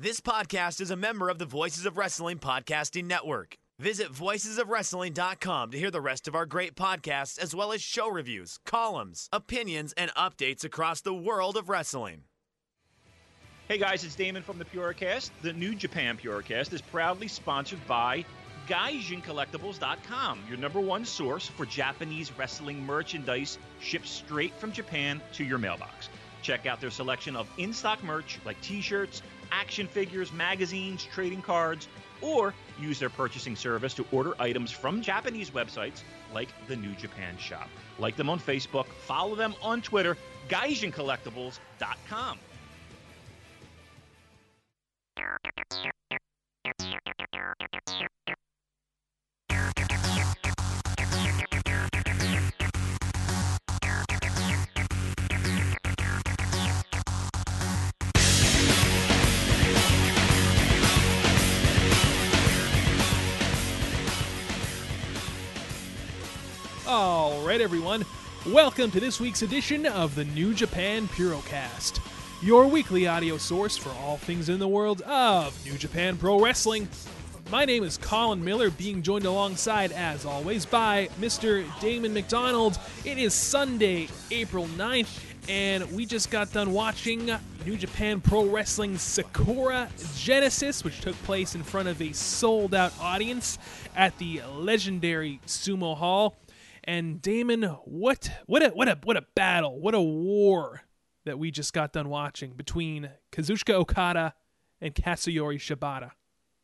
This podcast is a member of the Voices of Wrestling Podcasting Network. Visit voicesofwrestling.com to hear the rest of our great podcasts, as well as show reviews, columns, opinions, and updates across the world of wrestling. Hey guys, it's Damon from the Purocast. The New Japan Purocast is proudly sponsored by GaijinCollectibles.com, your number one source for Japanese wrestling merchandise shipped straight from Japan to your mailbox. Check out their selection of in stock merch like t shirts, action figures, magazines, trading cards, or use their purchasing service to order items from Japanese websites like the New Japan Shop. Like them on Facebook, follow them on Twitter, GaijinCollectibles.com. All right, everyone. Welcome to this week's edition of the New Japan Purocast, your weekly audio source for all things in the world of New Japan Pro Wrestling. My name is Colin Miller, being joined alongside, as always, by Mr. Damon McDonald. It is Sunday, April 9th, and we just got done watching New Japan Pro Wrestling Sakura Genesis, which took place in front of a sold out audience at the legendary Sumo Hall. And Damon, what what a what a what a battle, what a war that we just got done watching between Kazuchika Okada and Katsuyori Shibata.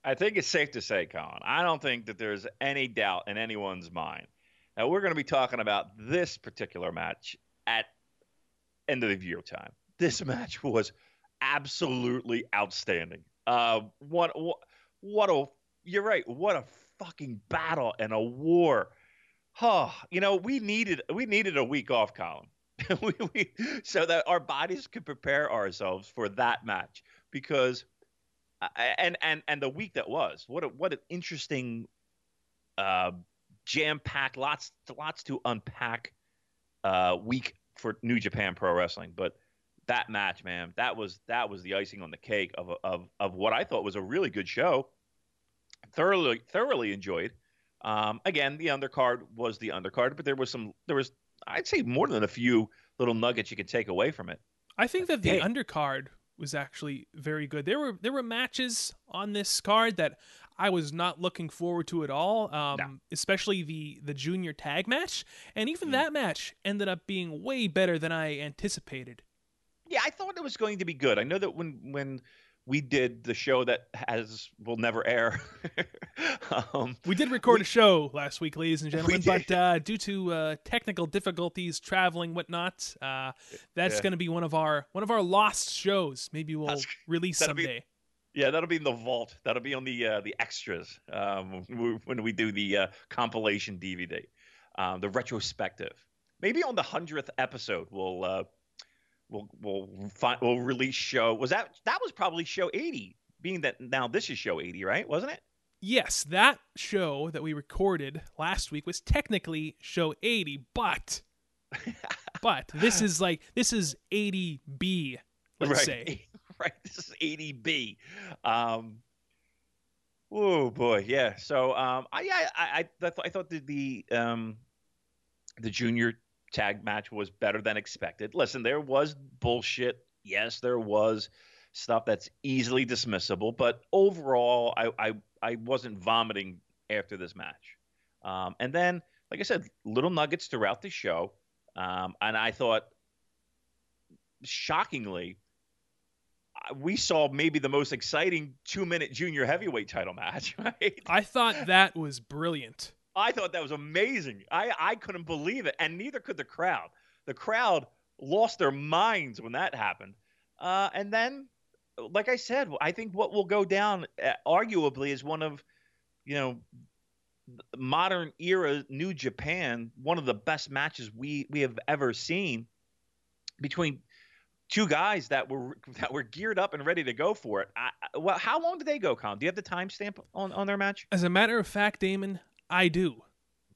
I think it's safe to say, Colin, I don't think that there's any doubt in anyone's mind. Now, we're going to be talking about this particular match at end of the year time. This match was absolutely outstanding. Uh, what, what, what a, you're right, what a fucking battle and a war. Oh, you know, we needed we needed a week off, Colin, we, we, so that our bodies could prepare ourselves for that match because and and and the week that was what a, what an interesting uh, jam packed lots lots to unpack uh, week for New Japan Pro Wrestling. But that match man that was that was the icing on the cake of of of what I thought was a really good show. Thoroughly thoroughly enjoyed um, again the undercard was the undercard but there was some there was I'd say more than a few little nuggets you could take away from it I think that the hey. undercard was actually very good. There were there were matches on this card that I was not looking forward to at all. Um, no. especially the the junior tag match, and even mm. that match ended up being way better than I anticipated. Yeah, I thought it was going to be good. I know that when when we did the show that has will never air. um, we did record we, a show last week, ladies and gentlemen, but uh, due to uh, technical difficulties, traveling, whatnot, uh, that's yeah. going to be one of our one of our lost shows. Maybe we'll that's, release someday. Be, yeah, that'll be in the vault. That'll be on the uh, the extras um, when we do the uh, compilation DVD, um, the retrospective. Maybe on the hundredth episode, we'll uh, we'll we'll find we'll release show. Was that that was probably show 80, being that now this is show 80, right? Wasn't it? Yes, that show that we recorded last week was technically show 80, but but this is like this is 80B, let's right. say. right, this is 80B. Um Oh boy, yeah. So, um, I, yeah, I, I, I thought the, the, um, the junior tag match was better than expected. Listen, there was bullshit. Yes, there was stuff that's easily dismissible, but overall, I I, I wasn't vomiting after this match. Um, and then, like I said, little nuggets throughout the show, um, and I thought, shockingly, we saw maybe the most exciting two-minute junior heavyweight title match. Right? I thought that was brilliant. I thought that was amazing. I, I couldn't believe it, and neither could the crowd. The crowd lost their minds when that happened. Uh, and then like I said, I think what will go down, uh, arguably, is one of, you know, modern era New Japan, one of the best matches we we have ever seen between two guys that were that were geared up and ready to go for it. I, well, how long did they go, Con? Do you have the timestamp on on their match? As a matter of fact, Damon, I do.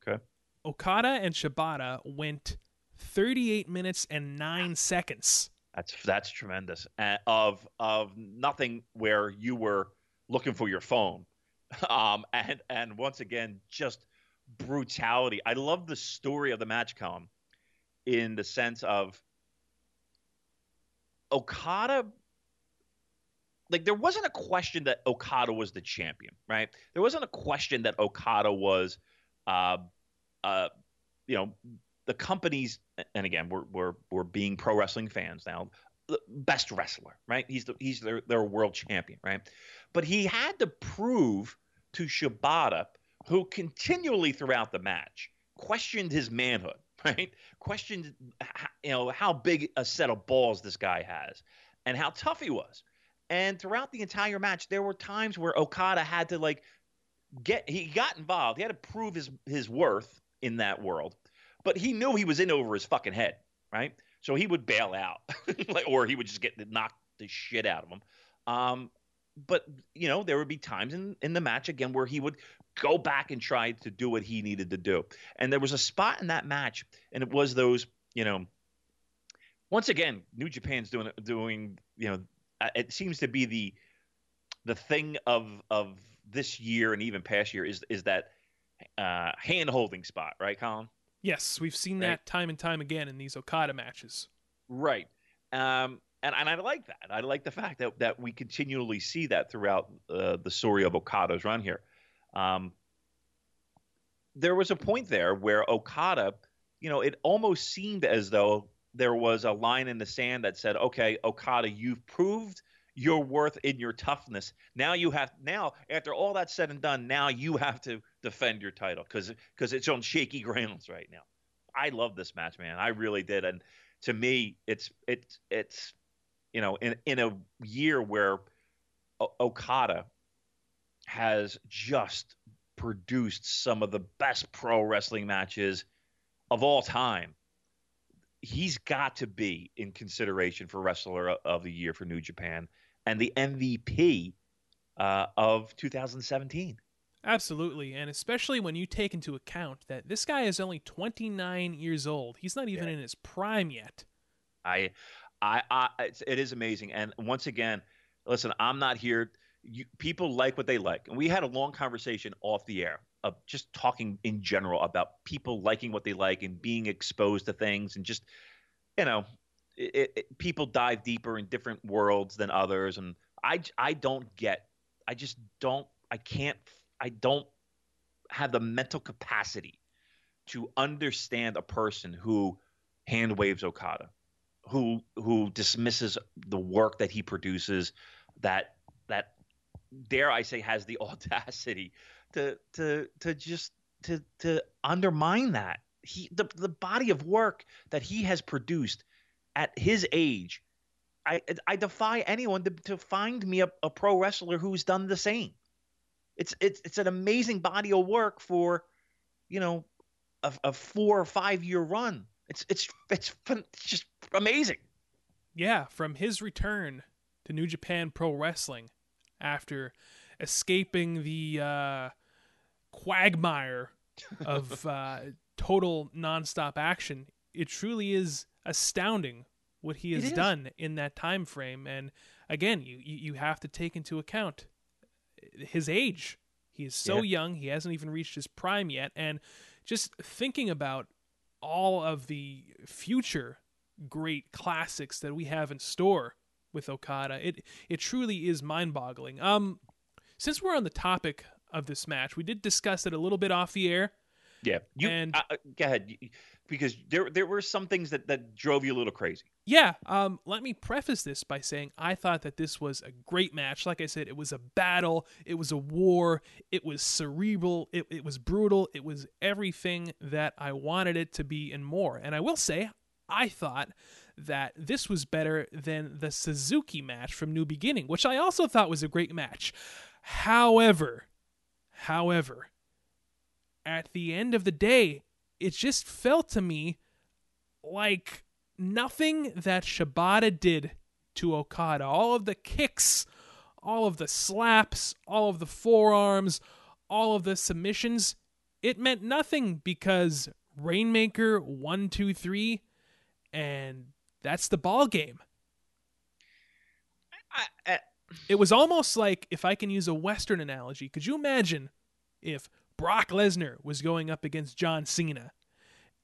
Okay. Okada and Shibata went 38 minutes and nine seconds. That's that's tremendous. Uh, of of nothing where you were looking for your phone, um, and and once again just brutality. I love the story of the match, Con, in the sense of Okada. Like there wasn't a question that Okada was the champion, right? There wasn't a question that Okada was, uh, uh, you know, the company's and again we're we're we're being pro wrestling fans now the best wrestler right? He's the he's their, their world champion right? But he had to prove to Shibata who continually throughout the match questioned his manhood right? Questioned you know how big a set of balls this guy has and how tough he was and throughout the entire match there were times where Okada had to like get he got involved he had to prove his his worth in that world but he knew he was in over his fucking head, right? So he would bail out, or he would just get knocked the shit out of him. Um, but you know, there would be times in in the match again where he would go back and try to do what he needed to do. And there was a spot in that match, and it was those, you know, once again, New Japan's doing doing, you know, uh, it seems to be the the thing of of this year and even past year is is that uh, hand holding spot, right, Colin? Yes, we've seen right? that time and time again in these Okada matches. Right. Um, and, and I like that. I like the fact that, that we continually see that throughout uh, the story of Okada's run here. Um, there was a point there where Okada, you know, it almost seemed as though there was a line in the sand that said, okay, Okada, you've proved your worth in your toughness. Now you have now after all that's said and done, now you have to defend your title because because it's on shaky grounds right now. I love this match, man. I really did, and to me, it's it's it's you know in in a year where o- Okada has just produced some of the best pro wrestling matches of all time. He's got to be in consideration for wrestler of the year for New Japan and the MVP uh, of 2017. Absolutely, and especially when you take into account that this guy is only 29 years old. He's not even yeah. in his prime yet. I, I, I it is amazing. And once again, listen, I'm not here. You, people like what they like, and we had a long conversation off the air of just talking in general about people liking what they like and being exposed to things, and just you know, it, it, people dive deeper in different worlds than others, and I I don't get. I just don't. I can't. I don't have the mental capacity to understand a person who hand waves Okada, who who dismisses the work that he produces, that that dare I say has the audacity to to to just to to undermine that. He the the body of work that he has produced at his age, I I defy anyone to, to find me a, a pro wrestler who's done the same. It's it's it's an amazing body of work for, you know, a, a four or five year run. It's it's it's, it's just amazing. Yeah, from his return to New Japan Pro Wrestling after escaping the uh, quagmire of uh, total nonstop action, it truly is astounding what he has done in that time frame. And again, you, you have to take into account his age. He is so yeah. young; he hasn't even reached his prime yet. And just thinking about all of the future great classics that we have in store with Okada, it it truly is mind-boggling. Um, since we're on the topic of this match, we did discuss it a little bit off the air. Yeah, you and, uh, go ahead because there there were some things that that drove you a little crazy. Yeah, um, let me preface this by saying I thought that this was a great match. Like I said, it was a battle, it was a war, it was cerebral, it, it was brutal, it was everything that I wanted it to be and more. And I will say, I thought that this was better than the Suzuki match from New Beginning, which I also thought was a great match. However, however, at the end of the day, it just felt to me like nothing that Shibata did to Okada, all of the kicks, all of the slaps, all of the forearms, all of the submissions, it meant nothing because Rainmaker one two three, and that's the ball game. I, I, It was almost like if I can use a Western analogy, could you imagine if Brock Lesnar was going up against John Cena?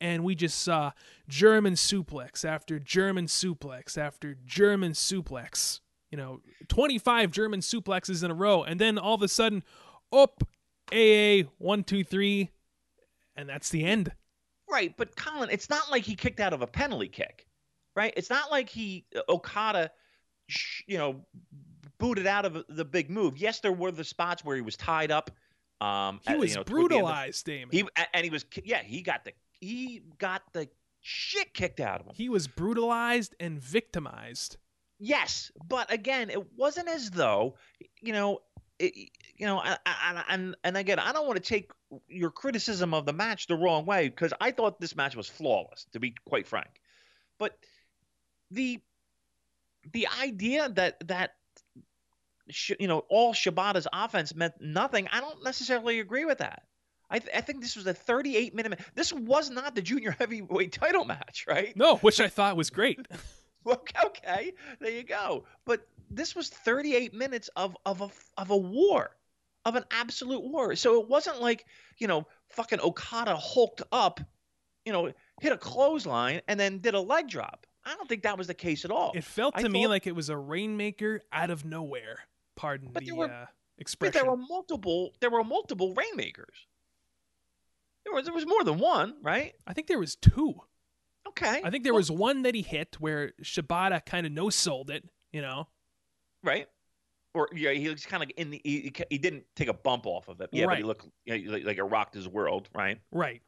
And we just saw German suplex after German suplex after German suplex. You know, 25 German suplexes in a row. And then all of a sudden, up, AA, one, two, three. And that's the end. right, but Colin, it's not like he kicked out of a penalty kick, right? It's not like he uh, Okada, sh- you know, booted out of the big move. Yes, there were the spots where he was tied up. Um, He at- was you know, brutalized, Damon. He and he was yeah he got the he got the shit kicked out of him. he was brutalized and victimized. Yes, but again, it wasn't as though you know, it, you know, I- I- and and again, I don't want to take your criticism of the match the wrong way because I thought this match was flawless, to be quite frank. But the the idea that that you know all Shibata's offense meant nothing, I don't necessarily agree with that. I, th- I think this was a 38 minute. ma- This was not the junior heavyweight title match, right? No, which I thought was great. Okay, there you go. But this was 38 minutes of of a of a war, of an absolute war. So it wasn't like you know fucking Okada hulked up, you know, hit a clothesline and then did a leg drop. I don't think that was the case at all. It felt I to me thought- like it was a rainmaker out of nowhere. Pardon But the there were- uh, but expression. there were multiple there were multiple rainmakers. There was there was more than one, right? I think there was two. Okay. I think there Well, was one that he hit where Shibata kind of no sold it. You know, right. Or yeah, he was kind of in the he, he- didn't take a bump off of it. Yeah, but he looked you know, like, like it rocked his world, right? right?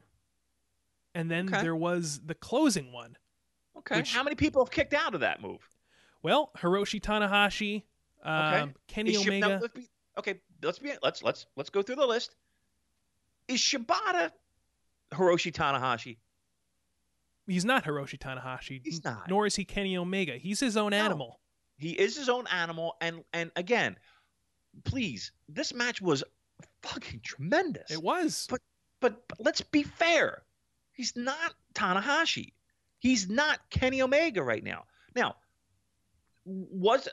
And then Okay. there was the closing one. Okay. Which- How many people have kicked out of that move? Well, Hiroshi Tanahashi, Okay. um, Kenny Is Shib- Omega. let's be, okay, let's be let's let's let's go through the list. Is Shibata Hiroshi Tanahashi? He's not Hiroshi Tanahashi. He's not. Nor is he Kenny Omega. He's his own No. animal. He is his own animal, and and again, please, this match was fucking tremendous. It was. But but, but let's be fair. He's not Tanahashi. He's not Kenny Omega right now. Now, was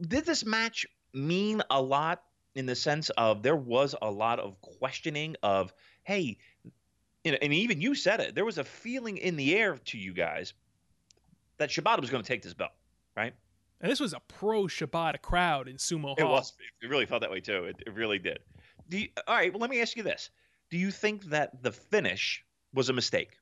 did this match mean a lot in the sense of there was a lot of questioning of, hey, you know, and even you said it. There was a feeling in the air to you guys that Shibata was going to take this belt, right? And this was a pro Shibata crowd in Sumo hall It was. It really felt that way too. It, it really did. Do you, all right. Well, let me ask you this: Do you think that the finish was a mistake?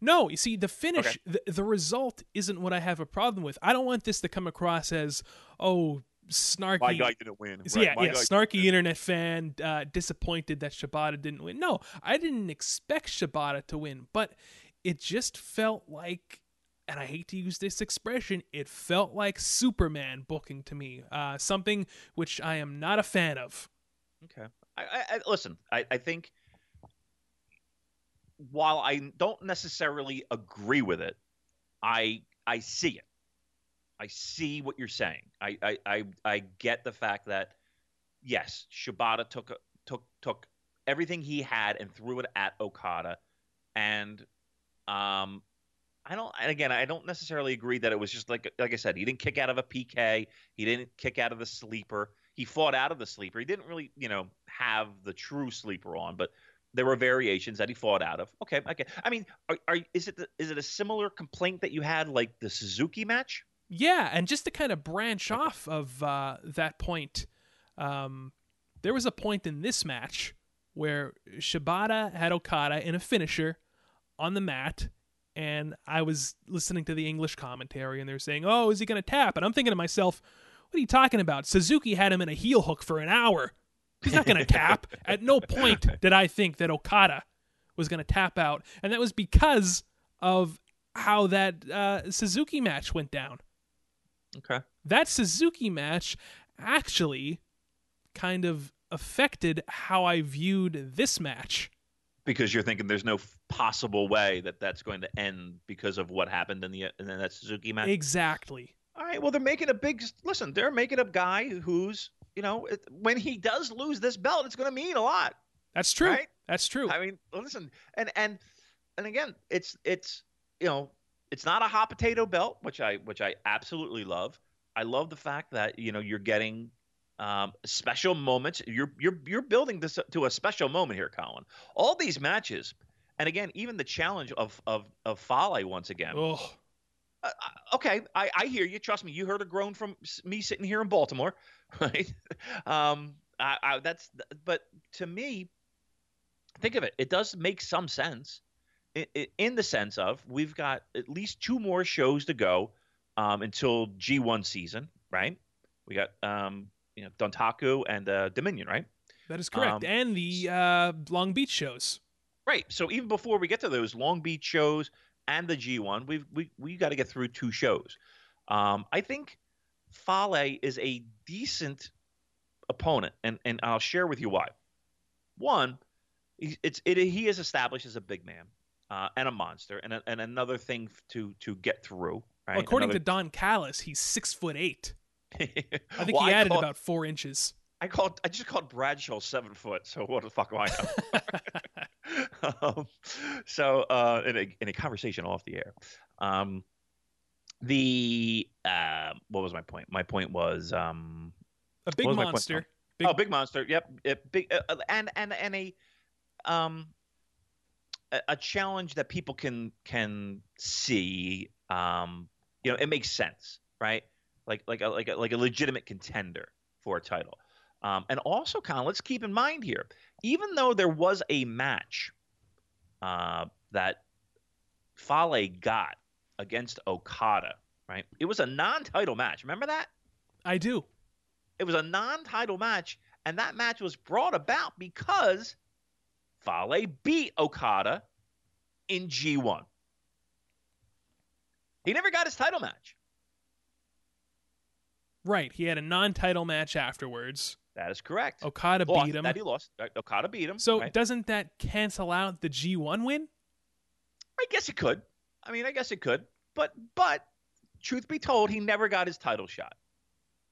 No, you see, the finish, Okay. the, the result isn't what I have a problem with. I don't want this to come across as, oh, snarky. didn't win. So yeah, yeah, snarky internet fan, uh, disappointed that Shibata didn't win. No, I didn't expect Shibata to win, but it just felt like, and I hate to use this expression, it felt like Superman booking to me. Uh, something which I am not a fan of. Okay. I, I, I listen. I, I think while I don't necessarily agree with it, I I see it. I see what you're saying. I I I, I get the fact that yes, Shibata took took took everything he had and threw it at Okada, and um. I don't. And again, I don't necessarily agree that it was just like like I said. He didn't kick out of a PK. He didn't kick out of the sleeper. He fought out of the sleeper. He didn't really, you know, have the true sleeper on, but there were variations that he fought out of. Okay, okay. I mean, are, are is it the, is it a similar complaint that you had like the Suzuki match? Yeah, and just to kind of branch off of uh, that point, um, there was a point in this match where Shibata had Okada in a finisher on the mat, and I was listening to the English commentary, and they're saying, "Oh, is he going to tap?" And I'm thinking to myself, "What are you talking about? Suzuki had him in a heel hook for an hour. He's not going to tap." At no point did I think that Okada was going to tap out, and that was because of how that uh, Suzuki match went down. Okay. That Suzuki match actually kind of affected how I viewed this match. Because you're thinking there's no f- possible way that that's going to end because of what happened in the in that Suzuki match. Exactly. All right. Well, they're making a big listen. They're making a guy who's you know it, when he does lose this belt, it's going to mean a lot. That's true. Right? That's true. I mean, listen, and and and again, it's it's you know it's not a hot potato belt, which I which I absolutely love. I love the fact that you know you're getting um, special moments. You're you're you're building this to a special moment here, Colin. All these matches, and again, even the challenge of of of Fale once again. oh, Uh, okay, I, I hear you. Trust me, you heard a groan from me sitting here in Baltimore, right? Um, I, I, that's but to me, think of it. It does make some sense, in, in the sense of we've got at least two more shows to go um, until G1 season, right? We got um, you know Dontaku and uh, Dominion, right? that is correct. Um, and the uh, Long Beach shows. Right. So even before we get to those Long Beach shows and the G1, we've we we got to get through two shows. Um, I think Fale is a decent opponent, and and I'll share with you why. One, he- it's it he is established as a big man uh, and a monster, and a, and another thing to to get through. Right. According Another- to Don Callis, he's six foot eight. I think Well, he added call- about four inches. I called. I just called Bradshaw seven foot. So what the fuck am I? um, so uh, in a in a conversation off the air, um, the uh, what was my point? My point was um, A big monster. Big- oh, big monster. Yep, yep big uh, uh, and and and a um a, a challenge that people can can see. Um, you know, it makes sense, right? Like like a, like a, like a legitimate contender for a title. Um, and also, Colin, let's keep in mind here, even though there was a match uh, that Fale got against Okada, right? It was a non-title match. Remember that? I do. It was a non-title match, and that match was brought about because Fale beat Okada in G1. He never got his title match. Right. He had a non-title match afterwards. That is correct. Okada Lost- beat him. That he lost. Uh, Okada beat him. So right? doesn't that cancel out the G1 win? I guess it could. I mean, I guess it could. But but truth be told, he never got his title shot.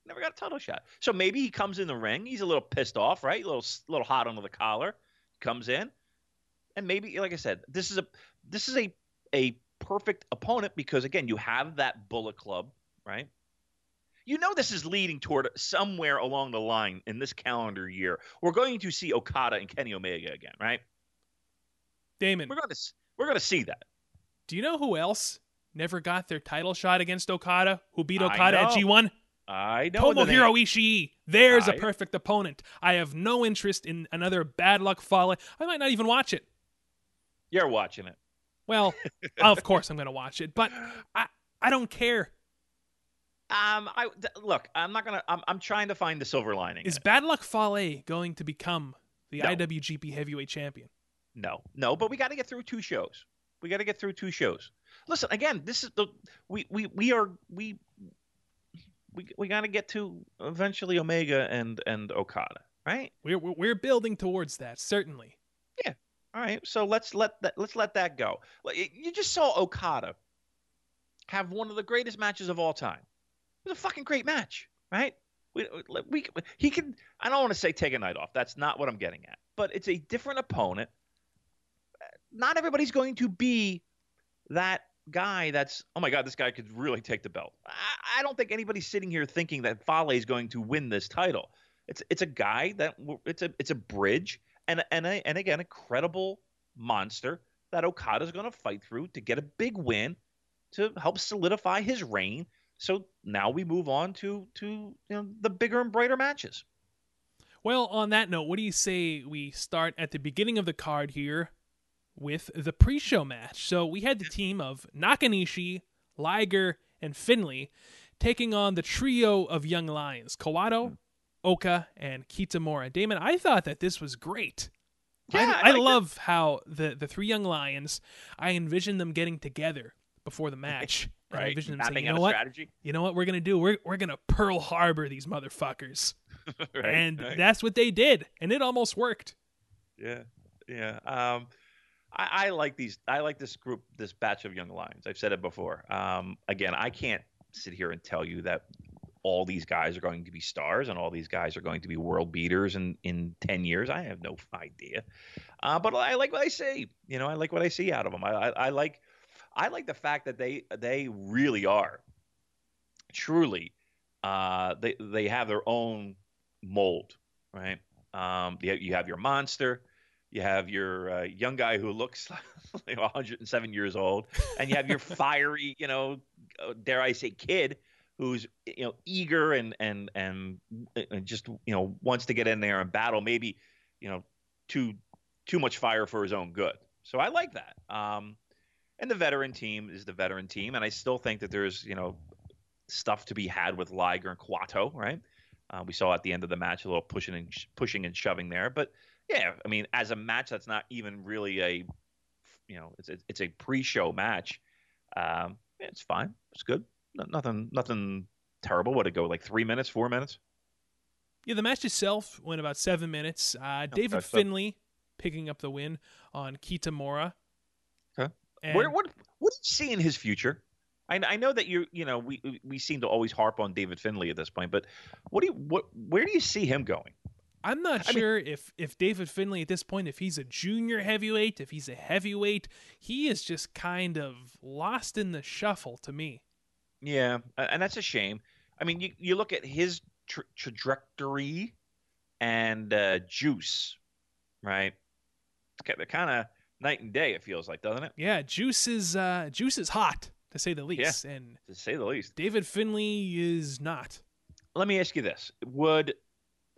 Never got a title shot. So maybe he comes in the ring. He's a little pissed off, right? A little little hot under the collar. Comes in, and maybe, like I said, this is a this is a a perfect opponent because again, you have that Bullet Club, right? You know this is leading toward somewhere along the line in this calendar year. We're going to see Okada and Kenny Omega again, right? Damon, We're going to we're going to see that. do you know who else never got their title shot against Okada? Who beat Okada at. G1? I know. Tomohiro Ishii. There's a I- perfect opponent. I have no interest in another bad luck Fale. I might not even watch it. You're watching it. Well, of course I'm going to watch it, but I I don't care. Um, I th- look. I'm not gonna. I'm, I'm trying to find the silver lining. Is. Bad Luck Fale going to become the No. IWGP Heavyweight Champion? no, no. But we got to get through two shows. We got to get through two shows. Listen, again, this is the we we we are we we we got to get to eventually Omega and and Okada, right? We're we're we're building towards that, certainly. Yeah. All right. So let's let that let's let that go. You just saw Okada have one of the greatest matches of all time. It was a fucking great match, right? We, we he can. I don't want to say take a night off. That's not what I'm getting at. But it's a different opponent. Not everybody's going to be that guy. That's oh my god, this guy could really take the belt. I, I don't think anybody's sitting here thinking that Fale is going to win this title. It's it's a guy that it's a it's a bridge and and a, and again a credible monster that Okada's going to fight through to get a big win to help solidify his reign. So now we move on to to you know the bigger and brighter matches. Well, on that note, what do you say we start at the beginning of the card here with the pre-show match? So we had the team of Nakanishi, Liger, and Finley taking on the trio of young lions, Kawato, hmm. Oka, and Kitamura. Damon, I thought that this was great. Yeah, I, I I liked it. love how the, the three young lions, I envision them getting together, before the match. I right? envisioned him Mapping saying, "You know what? strategy. You know what we're gonna do? We're we're gonna Pearl Harbor these motherfuckers." right, and right. that's what they did, and it almost worked. Yeah, yeah. Um, I, I like these. I like this group, this batch of young lions. I've said it before. Um, again, I can't sit here and tell you that all these guys are going to be stars and all these guys are going to be world beaters in in ten years. I have no idea. Uh, but I like what I see. You know, I like what I see out of them. I, I, I like, I like the fact that they they really are, truly, uh, they they have their own mold, right? Um, you, you have your monster, you have your uh, young guy who looks like 107 years old, and you have your fiery, you know, uh, dare I say, kid who's you know eager and and and, and just you know wants to get in there and battle. Maybe you know too too much fire for his own good. So I like that. Um, and the veteran team is the veteran team, and I still think that there's you know stuff to be had with Liger and Kawato, right? Uh, we saw at the end of the match a little pushing and sh- pushing and shoving there, but yeah, I mean, as a match that's not even really a, you know, it's a, it's a pre-show match. Um, yeah, it's fine. It's good. No, nothing, nothing terrible. What it go like three minutes, four minutes? Yeah, the match itself went about seven minutes. Uh, David Okay, so- Finley picking up the win on Kitamura. And Where, what, what do you see in his future? I, I know that you, you know, we we seem to always harp on David Finley at this point, but what do you, what, where do you see him going? I'm not I mean- sure if if David Finley at this point, if he's a junior heavyweight, if he's a heavyweight, he is just kind of lost in the shuffle to me. Yeah, and that's a shame. I mean, you you look at his tra- trajectory and uh, Juice, right? They're kind of night and day. It feels like, doesn't it? Yeah, Juice is uh, Juice is hot to say the least, yeah, and To say the least. David Finley is not. Let me ask you this: Would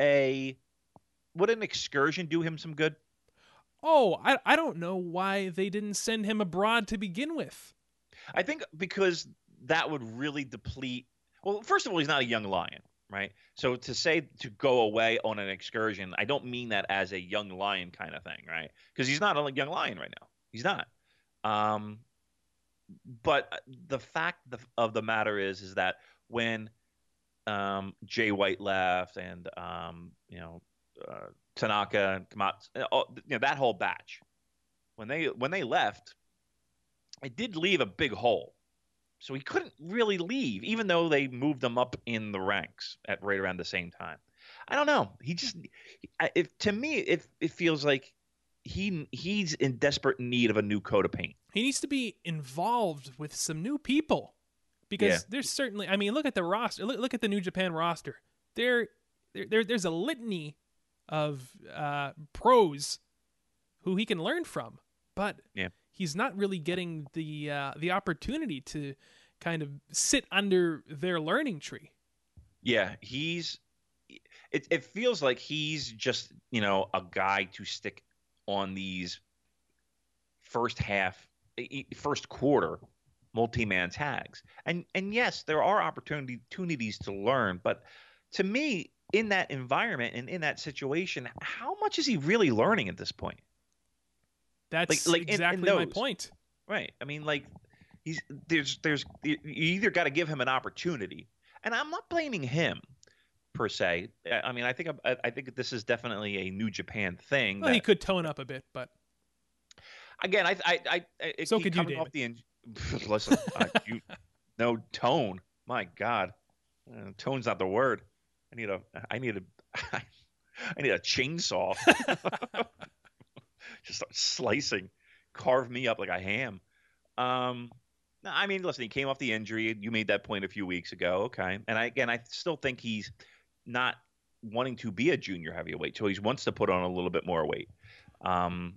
a would an excursion do him some good? Oh, I I don't know why they didn't send him abroad to begin with. I think because that would really deplete. Well, first of all, he's not a young lion, right? So to say to go away on an excursion, I don't mean that as a young lion kind of thing, right? Because he's not a young lion right now. He's not. Um, but the fact of- the matter is, is that when um, Jay White left and um, you know uh, Tanaka and Komatsu, you know that whole batch, when they when they left, it did leave a big hole. So he couldn't really leave, even though they moved him up in the ranks at right around the same time. I don't know. He just, if to me, it it feels like he he's in desperate need of a new coat of paint. He needs to be involved with some new people because Yeah. there's certainly. I mean, look at the roster. Look, look at the New Japan roster. There, there, there there's a litany of uh, pros who he can learn from, but Yeah. He's not really getting the uh, the opportunity to kind of sit under their learning tree. Yeah, he's. It it feels like he's just you know a guy to stick on these first half, first quarter multi-man tags, and and yes, there are opportunity- opportunities to learn, but to me, in that environment and in that situation, how much is he really learning at this point? That's like in- in exactly my point. Right. I mean, like he's there's there's you either got to give him an opportunity, and I'm not blaming him per se. I mean, I think I, I think this is definitely a New Japan thing. Well, he could tone up a bit, but again, I I I, I So could you, off the. In- Listen, uh, you, no tone. My God, uh, tone's not the word. I need a I need a I need a chainsaw. Just start slicing, carve me up like a ham. Um, no, I mean, listen, he came off the injury. You made that point a few weeks ago, okay? And I, again, I still think he's not wanting to be a junior heavyweight, so he wants to put on a little bit more weight. Um,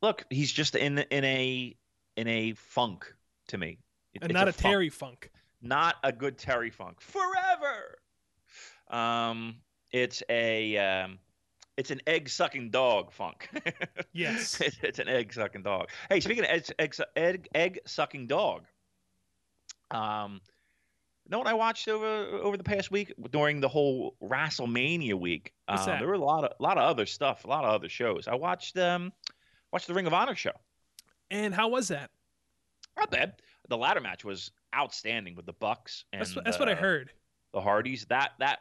look, he's just in in a in a funk to me. It- and not a, funk Terry Funk. not a good Terry Funk forever. Um, it's a um, it's an egg sucking dog funk. Yes. it's, it's an egg sucking dog. Hey, speaking of egg egg, egg, egg sucking dog, um, you know what I watched over over the past week during the whole WrestleMania week? What's Um, that? There were a lot of a lot of other stuff, a lot of other shows. I watched um watched the Ring of Honor show. And how was that? Not bad. The ladder match was outstanding with the Bucks and That's, what- that's what I uh, heard. the Hardys. That that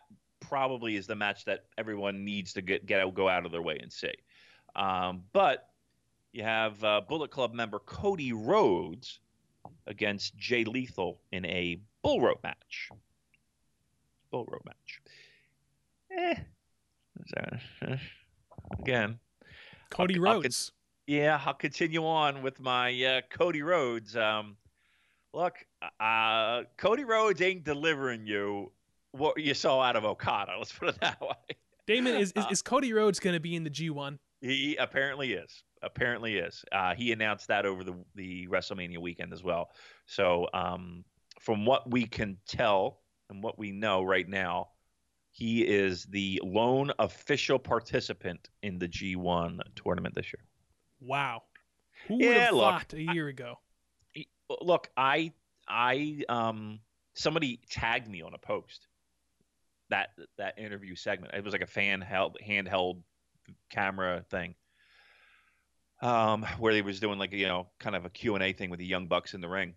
probably is the match that everyone needs to get get out, go out of their way and see. Um, but you have uh, Bullet Club member Cody Rhodes against Jay Lethal in a bull rope match. Bull rope match. Eh. So, Again, Cody I'll- I'll Rhodes. yeah, I'll continue on with my uh, Cody Rhodes. Um, look, uh, Cody Rhodes ain't delivering you what you saw out of Okada. Let's put it that way. Damon, is, is, uh, is Cody Rhodes going to be in the G1? He apparently is. Apparently is. Uh, he announced that over the the WrestleMania weekend as well. So, um, from what we can tell and what we know right now, he is the lone official participant in the G1 tournament this year. Wow. Who would Yeah, have look, thought a year ago? look i i um somebody tagged me on a post that that interview segment. It was like a fan held handheld camera thing um where they was doing like you know kind of a q&a thing with the young bucks in the ring.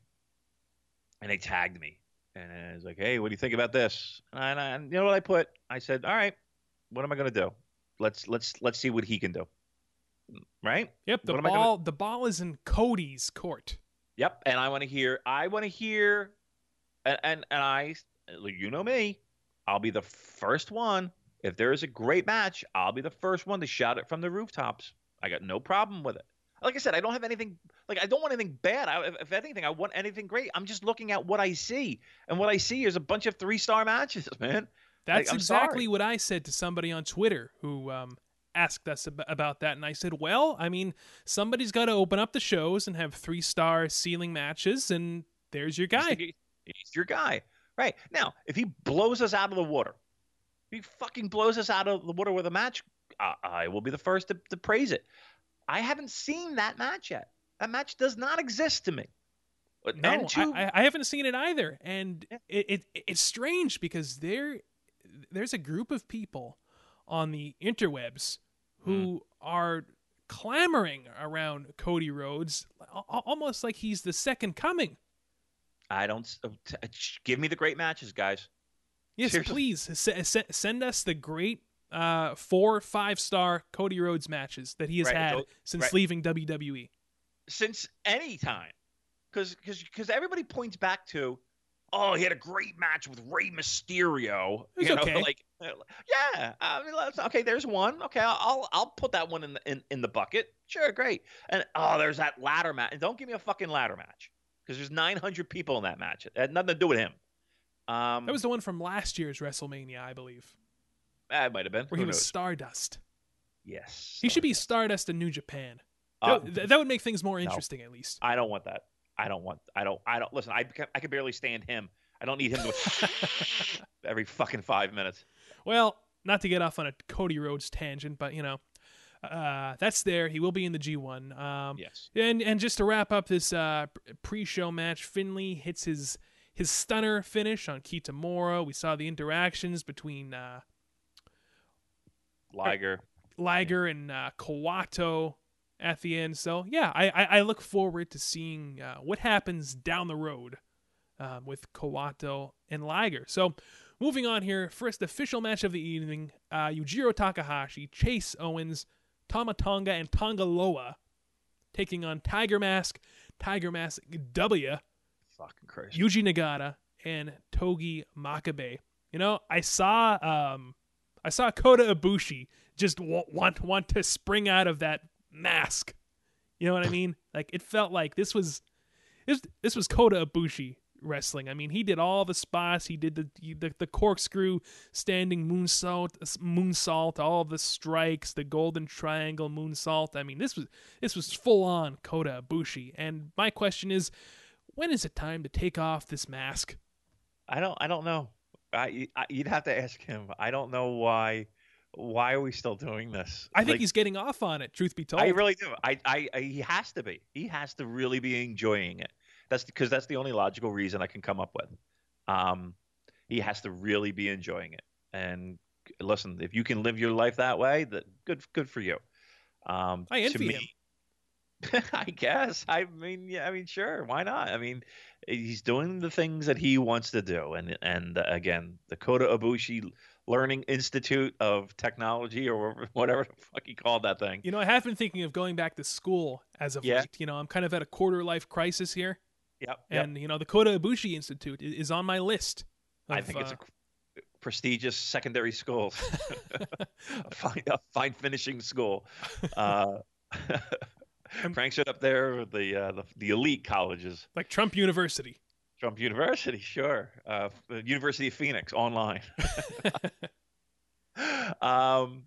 And they tagged me. And I was like hey what do you think about this? And, I, and you know what i put? I said all right what am i going to do? Let's let's let's see what he can do. Right? Yep, the What I gonna- ball the ball is in Cody's court. Yep, and I want to hear. I want to hear, and, and and I, you know me, I'll be the first one. If there is a great match, I'll be the first one to shout it from the rooftops. I got no problem with it. Like I said, I don't have anything. Like I don't want anything bad. I, if, if anything, I want anything great. I'm just looking at what I see, and what I see is a bunch of three star matches, man. That's I'm exactly sorry. what I said to somebody on Twitter who um, asked us ab- about that, and I said, "Well, I mean, somebody's got to open up the shows and have three star ceiling matches, and there's your guy." He's your guy, right? Now, if he blows us out of the water, if he fucking blows us out of the water with a match, I, I will be the first to, to praise it. I haven't seen that match yet. That match does not exist to me. No, two, I, I haven't seen it either, and Yeah. it, it it's strange because there there's a group of people on the interwebs who Hmm. are clamoring around Cody Rhodes, al- al- almost like he's the second coming. I don't. s- uh, uh, Give me the great matches, guys. Yes, Seriously. please se- se- send us the great uh, four five star Cody Rhodes matches that he has Right, had since right. leaving. WWE. Since any time, because because everybody points back to, oh, he had a great match with Rey Mysterio. It you know, okay. like yeah, I mean, okay, there's one. Okay, I'll I'll, I'll put that one in the in, in the bucket. Sure, great. And oh, there's that ladder match. And don't give me a fucking ladder match because there's 900 people in that match. It had nothing to do with him. Um, That was the one from last year's WrestleMania, I believe, that might have been. where Who he was? Stardust. yes. He should be Stardust in New Japan. Uh, that, that would make things more interesting, at least. I don't want that. I don't want. I don't. I don't. Listen. I I can barely stand him. I don't need him to every fucking five minutes. Well, not to get off on a Cody Rhodes tangent, but you know, uh, that's there. He will be in the G1. Um, Yes. And and just to wrap up this uh, pre-show match, Finley hits his his stunner finish on Kitamura. We saw the interactions between uh, Liger. Liger and uh, Kawato at the end. So yeah, I, I, I look forward to seeing uh, what happens down the road um, with Kawato and Liger. So moving on here, first official match of the evening: uh, Yujiro Takahashi, Chase Owens, Tama Tonga, and Tonga Loa taking on Tiger Mask, Tiger Mask W, Fucking Christ. Yuji Nagata, and Togi Makabe. You know, I saw um, I saw Kota Ibushi just wa- want want to spring out of that mask. You know what I mean? Like it felt like this was this this was Kota Ibushi wrestling. I mean, he did all the spots. He did the the, the corkscrew standing moonsault, moonsault, all of the strikes, the golden triangle moonsault. I mean, this was this was full on Kota Ibushi. And my question is, when is it time to take off this mask? I don't. I don't know. I, I you'd have to ask him. I don't know why. Why are we still doing this? I think Like, he's getting off on it. Truth be told, I really do. I, I, I, he has to be. He has to really be enjoying it. That's because that's the only logical reason I can come up with. Um, he has to really be enjoying it. And listen, if you can live your life that way, that good, good for you. Um, I to envy me, him. I guess. I mean, yeah. I mean, sure. Why not? I mean, he's doing the things that he wants to do, and and uh, again, the Kota Ibushi Learning Institute of Technology or whatever the fuck he called that thing. You know, I have been thinking of going back to school as of Yeah. late. You know, I'm kind of at a quarter life crisis here, Yep. yep. and you know, the Kota Ibushi Institute is on my list. I think it's uh, a prestigious secondary school, a fine, a fine finishing school. Uh, Frank's it up there with the, uh, the the elite colleges. like Trump University. Trump University, sure. Uh, the University of Phoenix online. um,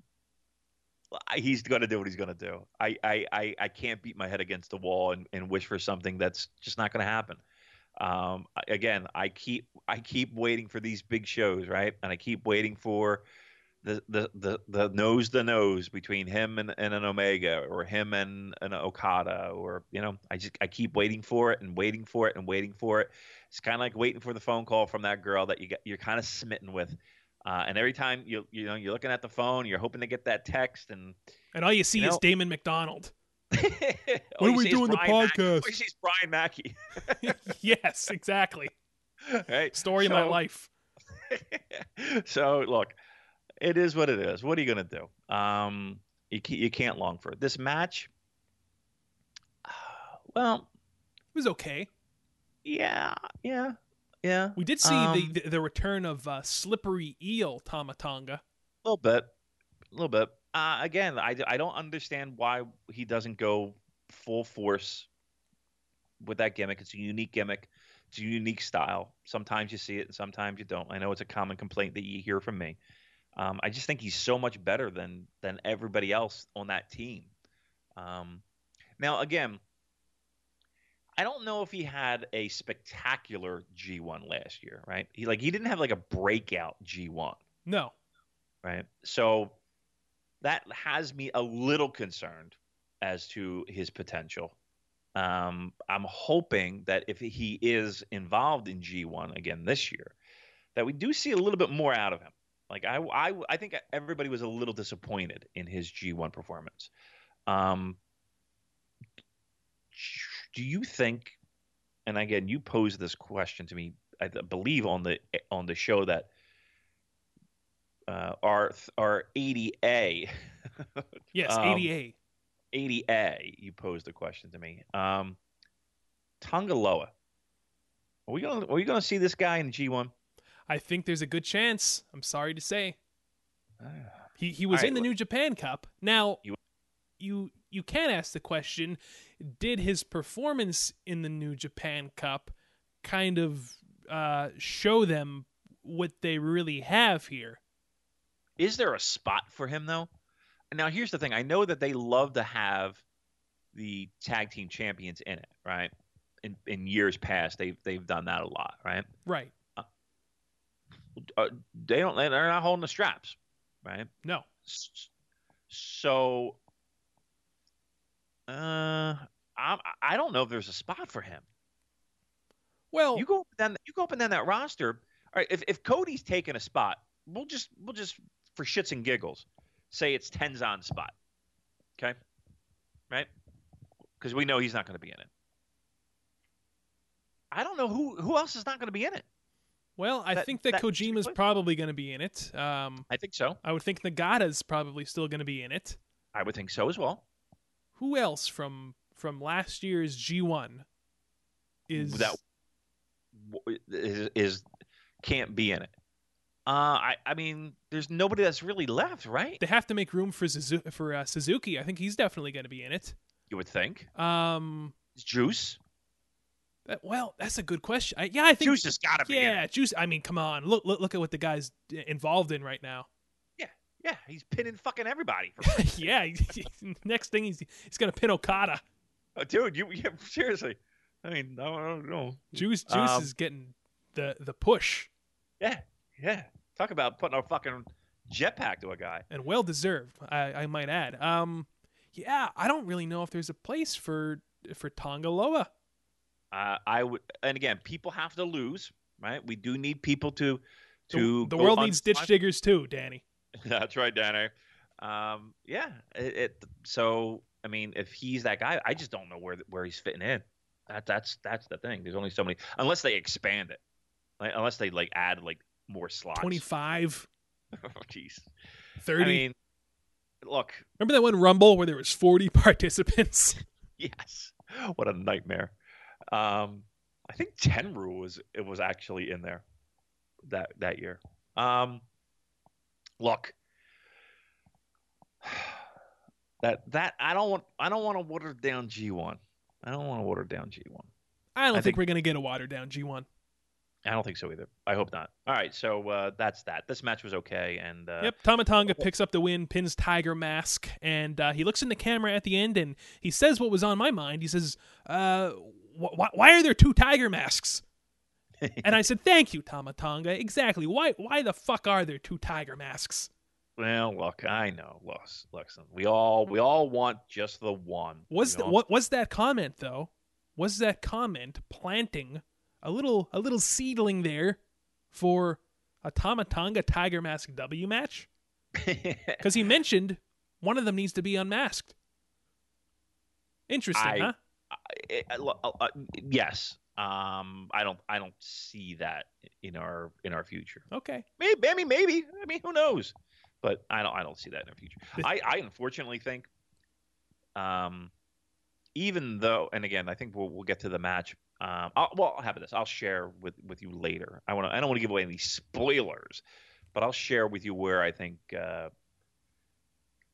he's going to do what he's going to do. I, I, I, can't beat my head against the wall and, and wish for something that's just not going to happen. Um, again, I keep I keep waiting for these big shows, right? And I keep waiting for the the the, the nose to nose between him and, and an Omega or him and an Okada or you know I just I keep waiting for it and waiting for it and waiting for it. It's kind of like waiting for the phone call from that girl that you get, you're kind of smitten with. Uh, and every time you you know you're looking at the phone, you're hoping to get that text, and And all you see You is know- Damon McDonald. what are we doing the Mac- podcast? you Brian Mackey, yes, exactly. right? Story of my life. so look, it is what it is. What are you gonna do? Um, you you can't long for it. This match, well, It was okay. yeah, yeah, yeah, We did see Um, the, the the return of uh, slippery eel Tama Tonga. a little bit, a little bit. Uh, again, I I don't understand why he doesn't go full force with that gimmick. It's a unique gimmick. It's a unique style. Sometimes you see it, and sometimes you don't. I know it's a common complaint that you hear from me. Um, I just think he's so much better than than everybody else on that team. Um, now, again, I don't know if he had a spectacular G1 last year, right? He like he didn't have like a breakout G1 No, right? So that has me a little concerned as to his potential. Um, I'm hoping that if he is involved in G1 again this year, that we do see a little bit more out of him. Like I, I, I think everybody was a little disappointed in his G1 performance. Um, do you think? And again, you posed this question to me, I believe on the on the show that uh, our our 80A, yes, Um, ADA. 80A. You posed a question to me. Um, Tonga Loa. Are we gonna are we gonna see this guy in G1? I think there's a good chance. I'm sorry to say. Ah. He he was right, in the well- New Japan Cup. Now You- you you can ask the question: Did his performance in the New Japan Cup kind of uh, show them what they really have here? Is there a spot for him though? Now here's the thing. I know that they love to have the tag team champions in it, right? In in years past, they've they've done that a lot, right? Right? Uh, they don't. They're not holding the straps, right? No. So, uh, I I don't know if there's a spot for him. Well, You go up and down, you go up and down that roster. All right, if if Cody's taking a spot, we'll just we'll just for shits and giggles say it's Tenzan's spot. Okay, right? Because we know he's not going to be in it. I don't know who who else is not going to be in it. well, I that- think that, that- Kojima's probably going to be in it. Um, I think so. I would think Nagata's probably still going to be in it. I would think so as well. Who else from from last year's G1 is that is, is can't be in it. Uh, I I mean, there's nobody that's really left, right? they have to make room for Suzu- for uh, Suzuki. I think he's definitely going to be in it. You would think. Um, Juice. that- well, that's a good question. I, yeah, I think Juice has got to be yeah, it. Juice. I mean, come on, look look look at what the guy's involved in right now. Yeah, he's pinning fucking everybody. For, yeah, he- next thing he's he's going to pin Okada. oh, dude, you yeah, seriously. I mean, I don't know. Juice Juice Um, is getting the the push Yeah, yeah. Talk about putting a fucking jetpack to a guy. and well deserved. I, I might add. Um, yeah, I don't really know if there's a place for for Tonga Loa. Uh, I would, and again, people have to lose, right? We do need people to to. the go world on- needs ditch diggers too, Danny. That's right, Danny. Um, yeah. It, it. So I mean, if he's that guy, I just don't know where where he's fitting in. That that's that's the thing. There's only so many unless they expand it, like, unless they like add like more slots. 25, oh, jeez. 30. I mean, look, Remember that one Rumble where there was 40 participants? yes, what a nightmare. Um, I think Tenryu was it was actually in there that that year. Um, look, that that I don't want I don't want to water down G1. I don't want to water down G1. I don't I think, think- we're going to get a watered down G1. I don't think so either. I hope not. All right, so uh, that's that. This match was okay, and uh, Yep, Tama Tonga picks up the win, pins Tiger Mask, and uh, he looks in the camera at the end and he says what was on my mind. He says, uh, wh- wh- "Why are there two Tiger Masks?" And I said, "Thank you, Tama Tonga. Exactly. Why? Why the fuck are there two Tiger Masks?" well, look, I know, Los, listen, we all we all want just the one. Was We th- all- what was that comment though? Was that comment planting a little a little seedling there for a Tama Tonga Tiger Mask W match? Because he mentioned one of them needs to be unmasked. Interesting, I- huh? I- I- lo- uh, uh, yes. Um, I don't I don't see that in our in our future. Okay. Maybe I mean maybe I mean who knows, but I don't I don't see that in our future. I I unfortunately think, um, even though and again I think we'll we'll get to the match. Um, I'll, well I'll have this. I'll share with with you later. I want to I don't want to give away any spoilers, but I'll share with you where I think uh,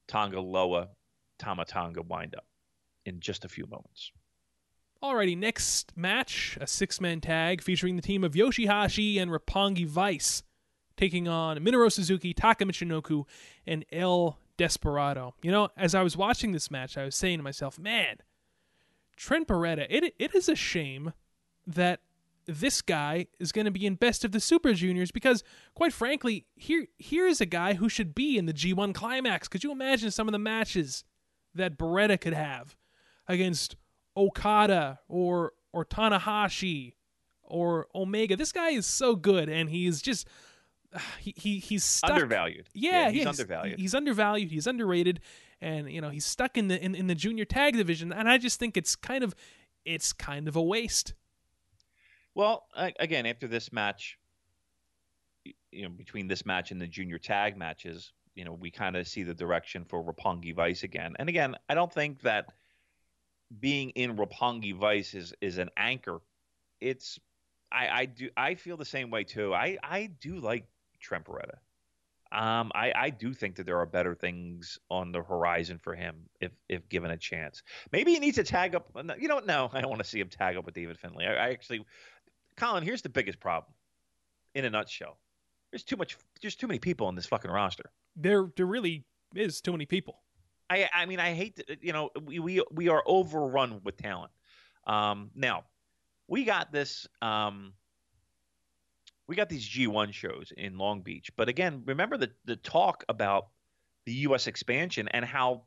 Tonga Loa Tama Tonga wind up in just a few moments. Alrighty, next match, a six-man tag featuring the team of Yoshihashi and Roppongi Vice, taking on Minoru Suzuki, Taka Michinoku, and El Desperado. You know, as I was watching this match, I was saying to myself, man, Trent Beretta, it it is a shame that this guy is going to be in Best of the Super Juniors because, quite frankly, here here is a guy who should be in the G1 Climax. Could you imagine some of the matches that Beretta could have against Okada or or Tanahashi or Omega? This guy is so good, and he's just he, he he's stuck. Undervalued. Yeah, he's yeah, undervalued. He's undervalued. He's underrated, and you know he's stuck in the in, in the junior tag division. And I just think it's kind of it's kind of a waste. Well, again, after this match, you know, between this match and the junior tag matches, you know, we kind of see the direction for Roppongi Vice again. And again, I don't think that being in Roppongi Vice is is an anchor. It's I I do I feel the same way too. I I do like Trent Beretta. Um, I, I do think that there are better things on the horizon for him if if given a chance. Maybe he needs to tag up. You know? No, I don't want to see him tag up with David Finlay. I, I actually, Colin, here's the biggest problem. In a nutshell, there's too much. There's too many people on this fucking roster. There there really is too many people. I I mean I hate to, you know we we we are overrun with talent. Um, now we got this. Um, we got these G1 shows in Long Beach, but again, remember the the talk about the U.S. expansion and how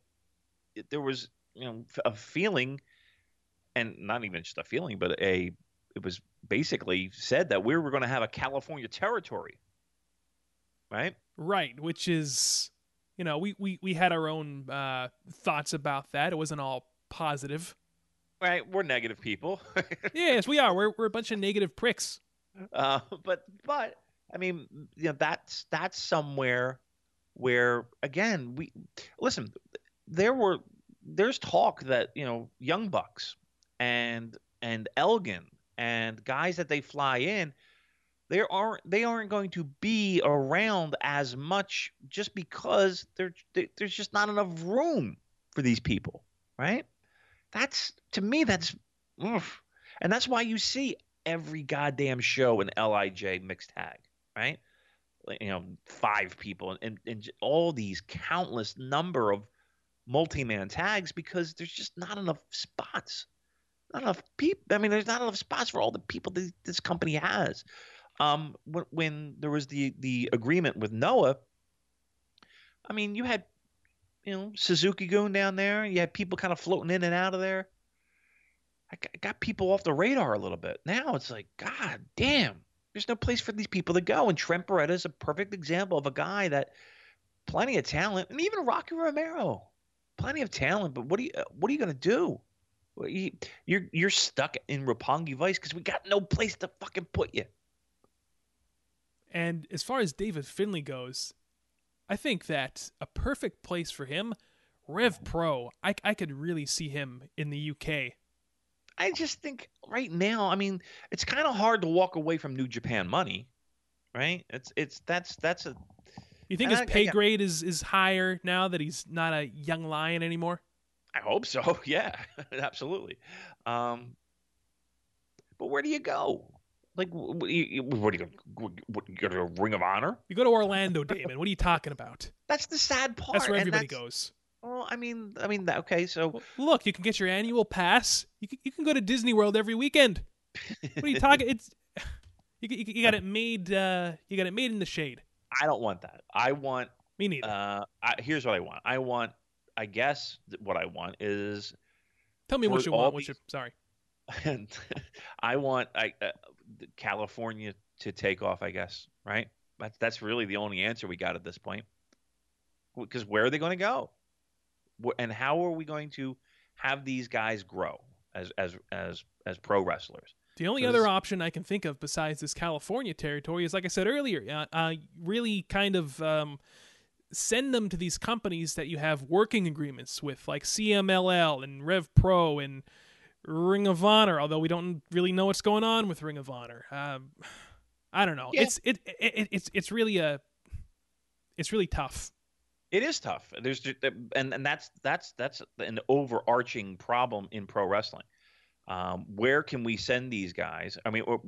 there was you know a feeling, and not even just a feeling, but a it was basically said that we were going to have a California territory, right? Right, which is you know, we, we, we had our own uh, thoughts about that. It wasn't all positive. Right, we're negative people. yes, we are. We're we're a bunch of negative pricks. Uh, but but I mean, you know, that's that's somewhere where again we listen. There were there's talk that you know Young Bucks and and Elgin and guys that they fly in, there aren't they aren't going to be around as much just because there there's just not enough room for these people, right? That's to me that's oof. and that's why you see every goddamn show in Lij mixed tag, right? You know, five people and, and all these countless number of multi-man tags because there's just not enough spots, not enough people. I mean, there's not enough spots for all the people that this company has. Um, when, when there was the the agreement with Noah, I mean, you had you know Suzuki going down there, you had people kind of floating in and out of there. I got- people off the radar a little bit. Now it's like, God damn, there's no place for these people to go. And Trent Beretta is a perfect example of a guy that plenty of talent, and even Rocky Romero. plenty of talent, but what are you uh, what are you gonna do? You, you're you're stuck in Roppongi Vice because we got no place to fucking put you. And as far as David Finlay goes, I think that a perfect place for him, Rev Pro. I I could really see him in the UK. I just think right now, I mean, it's kind of hard to walk away from New Japan money, right? It's it's that's that's a. You think his I- pay I- grade is is higher now that he's not a young lion anymore? I hope so. Yeah, absolutely. Um, but where do you go? Like, wh- wh- you- you- what do you go? What, you go to a Ring of Honor? You go to Orlando, Damon. What are you talking about? That's the sad part. That's where everybody that's- goes. Well, I mean, I mean, okay, so Well, look, you can get your annual pass. You can, you can go to Disney World every weekend. What are you talking? It's you, you, you got it made. Uh, you got it made in the shade. I don't want that. I want. Me neither. Uh, I, here's what I want. I want. I guess what I want is Tell me what you all want. What you, sorry. and I want I uh, California to take off. I guess right. That's that's really the only answer we got at this point. Because where are they going to go? And how are we going to have these guys grow as as as as pro wrestlers? The only other option I can think of besides this California territory is, like I said earlier, uh, uh, really kind of um, send them to these companies that you have working agreements with, like CMLL and Rev Pro and Ring of Honor. Although we don't really know what's going on with Ring of Honor. Um, I don't know. Yeah. It's it, it, it it's it's really a it's really tough. It is tough. There's and and that's that's that's an overarching problem in pro wrestling. Um, where can we send these guys? I mean, or,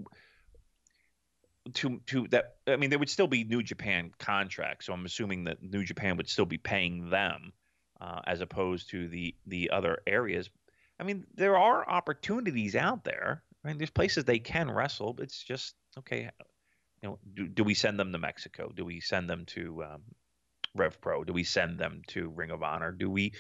to to that. I mean, there would still be New Japan contracts, so I'm assuming that New Japan would still be paying them uh, as opposed to the the other areas. I mean, there are opportunities out there. I mean, there's places they can wrestle. But it's just okay. You know, do, do we send them to Mexico? Do we send them to um, Rev Pro? Do we send them to Ring of Honor? Do we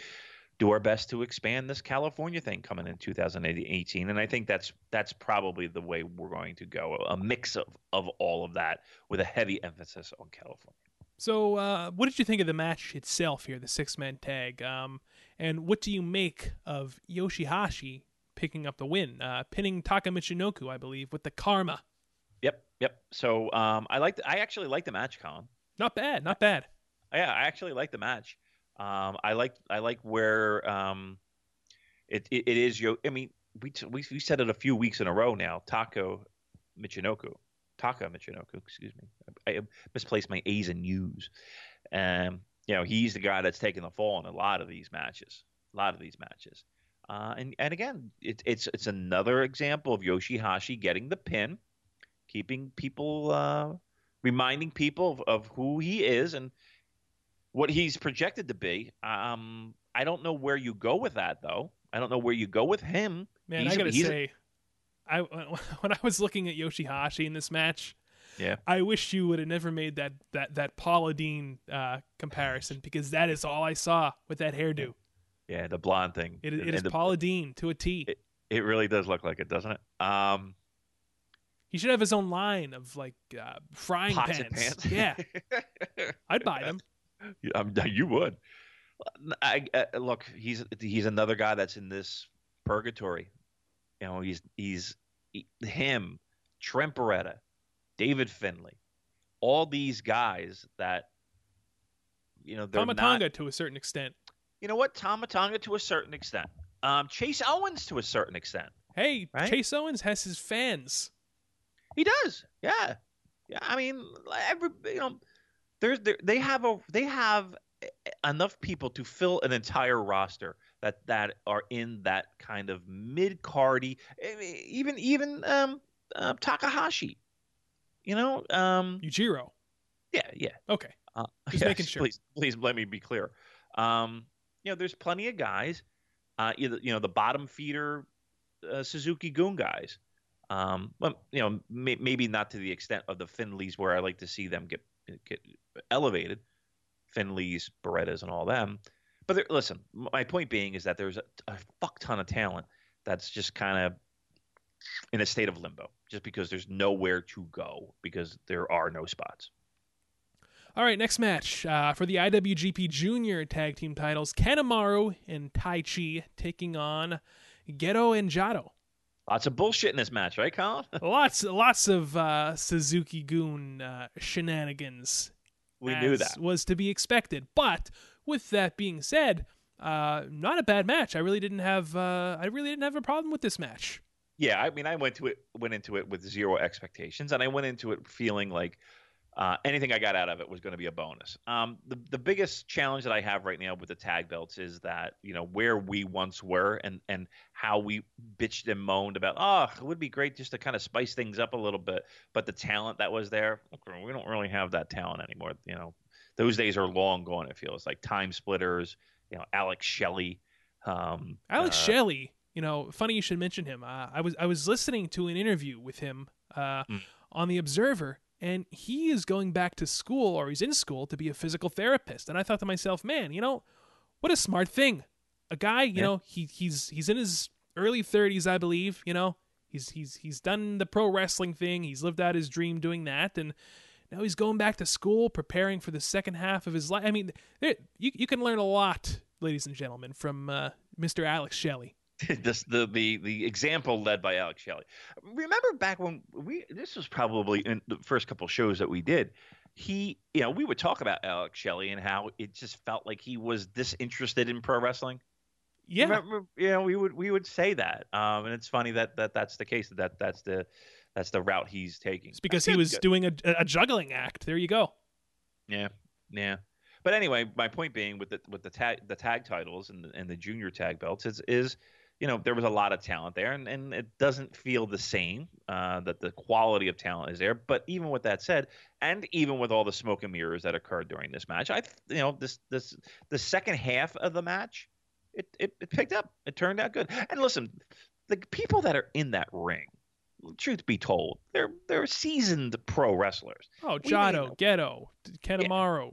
do our best to expand this California thing coming in 2018? And I think that's that's probably the way we're going to go. A mix of of all of that with a heavy emphasis on California. So, uh, what did you think of the match itself here, the six man tag? Um, and what do you make of Yoshihashi picking up the win, uh, pinning Taka Michinoku, I believe, with the karma? Yep, yep. So um, I like I actually like the match, Colin. Not bad, not bad. Yeah, I actually like the match. Um, I like I like where um, it, it it is. Yo, I mean, we, t- we we said it a few weeks in a row now. Taco Michinoku, Taka Michinoku. Excuse me, I, I misplaced my A's and U's. Um, you know, he's the guy that's taking the fall in a lot of these matches. A lot of these matches. Uh, and and again, it, it's it's another example of Yoshihashi getting the pin, keeping people, uh, reminding people of, of who he is and what he's projected to be. Um, I don't know where you go with that though. I don't know where you go with him. Man, He's I a- gotta a- say, I when I was looking at Yoshihashi in this match, Yeah. I wish you would have never made that that that Paula Deen uh, comparison because that is all I saw with that hairdo. Yeah, the blonde thing. It, it is the- Paula Deen to a T. It- It really does look like it, doesn't it? Um, he should have his own line of like uh, frying pans. pans. Yeah, I'd buy them. I'm- you would. I, uh, look, he's he's another guy that's in this purgatory. You know, he's he's he- him, Trent Beretta, David Finlay, all these guys that you know they're Tama Tonga not. to a certain extent. You know what? Tama Tonga to a certain extent. Um, Chase Owens to a certain extent. Hey, Right? Chase Owens has his fans. He does. Yeah. Yeah. I mean, every you know, there's there, they have a they have enough people to fill an entire roster that that are in that kind of mid cardy, even even um uh, Takahashi. You know, um, Yujiro. yeah, yeah. Okay. Uh, Just making sure. Please, please let me be clear. Um, you know, there's plenty of guys. Uh, either you know the bottom feeder uh, Suzuki Goon guys. Um, well, you know, may, maybe not to the extent of the Finlays, where I like to see them get get elevated. Finlays, Berettas, and all them. But there, listen, my point being is that there's a, a fuck ton of talent that's just kind of in a state of limbo, just because there's nowhere to go because there are no spots. All right, next match uh, for the IWGP Junior Tag Team titles: Kanemaru and Taichi taking on Gedo and Jado. Lots of bullshit in this match, right, Colin? lots, lots of uh, Suzuki Goon uh, shenanigans. We knew that. was to be expected. But with that being said, uh, not a bad match. I really didn't have, uh, I really didn't have a problem with this match. Yeah, I mean, I went to it, went into it with zero expectations, and I went into it feeling like uh, anything I got out of it was going to be a bonus. Um, the the biggest challenge that I have right now with the tag belts is that you know where we once were and and how we bitched and moaned about oh it would be great just to kind of spice things up a little bit, but the talent that was there we don't really have that talent anymore. You know, those days are long gone. It feels like time splitters. You know, Alex Shelley. Um, Alex uh, Shelley, you know, funny you should mention him. Uh, I was I was listening to an interview with him uh, Mm. on the Observer, and he is going back to school or he's in school to be a physical therapist. And I thought to myself, man, you know, what a smart thing. A guy, you Yeah. know, he he's he's in his early 30s, I believe, you know. He's he's he's done the pro wrestling thing. He's lived out his dream doing that and now he's going back to school preparing for the second half of his life. I mean, there, you you can learn a lot, ladies and gentlemen, from uh, Mr. Alex Shelley. this the the the example led by Alex Shelley. Remember back when we this was probably in the first couple shows that we did. He, you know, we would talk about Alex Shelley and how it just felt like he was disinterested in pro wrestling. Yeah. Remember, you know, we would we would say that, um, and it's funny that, that that's the case. That that's the that's the route he's taking. It's because Good, he was good. doing a, a juggling act. There you go. Yeah, yeah. But anyway, my point being with the with the tag the tag titles and the, and the junior tag belts is is you know there was a lot of talent there, and, and it doesn't feel the same uh, that the quality of talent is there. But even with that said, and even with all the smoke and mirrors that occurred during this match, I you know this this the second half of the match, it it, it picked up. It turned out good. And listen, the people that are in that ring. Truth be told, they're they're seasoned pro wrestlers. Oh, We Jado. Gedo, Kanemaru.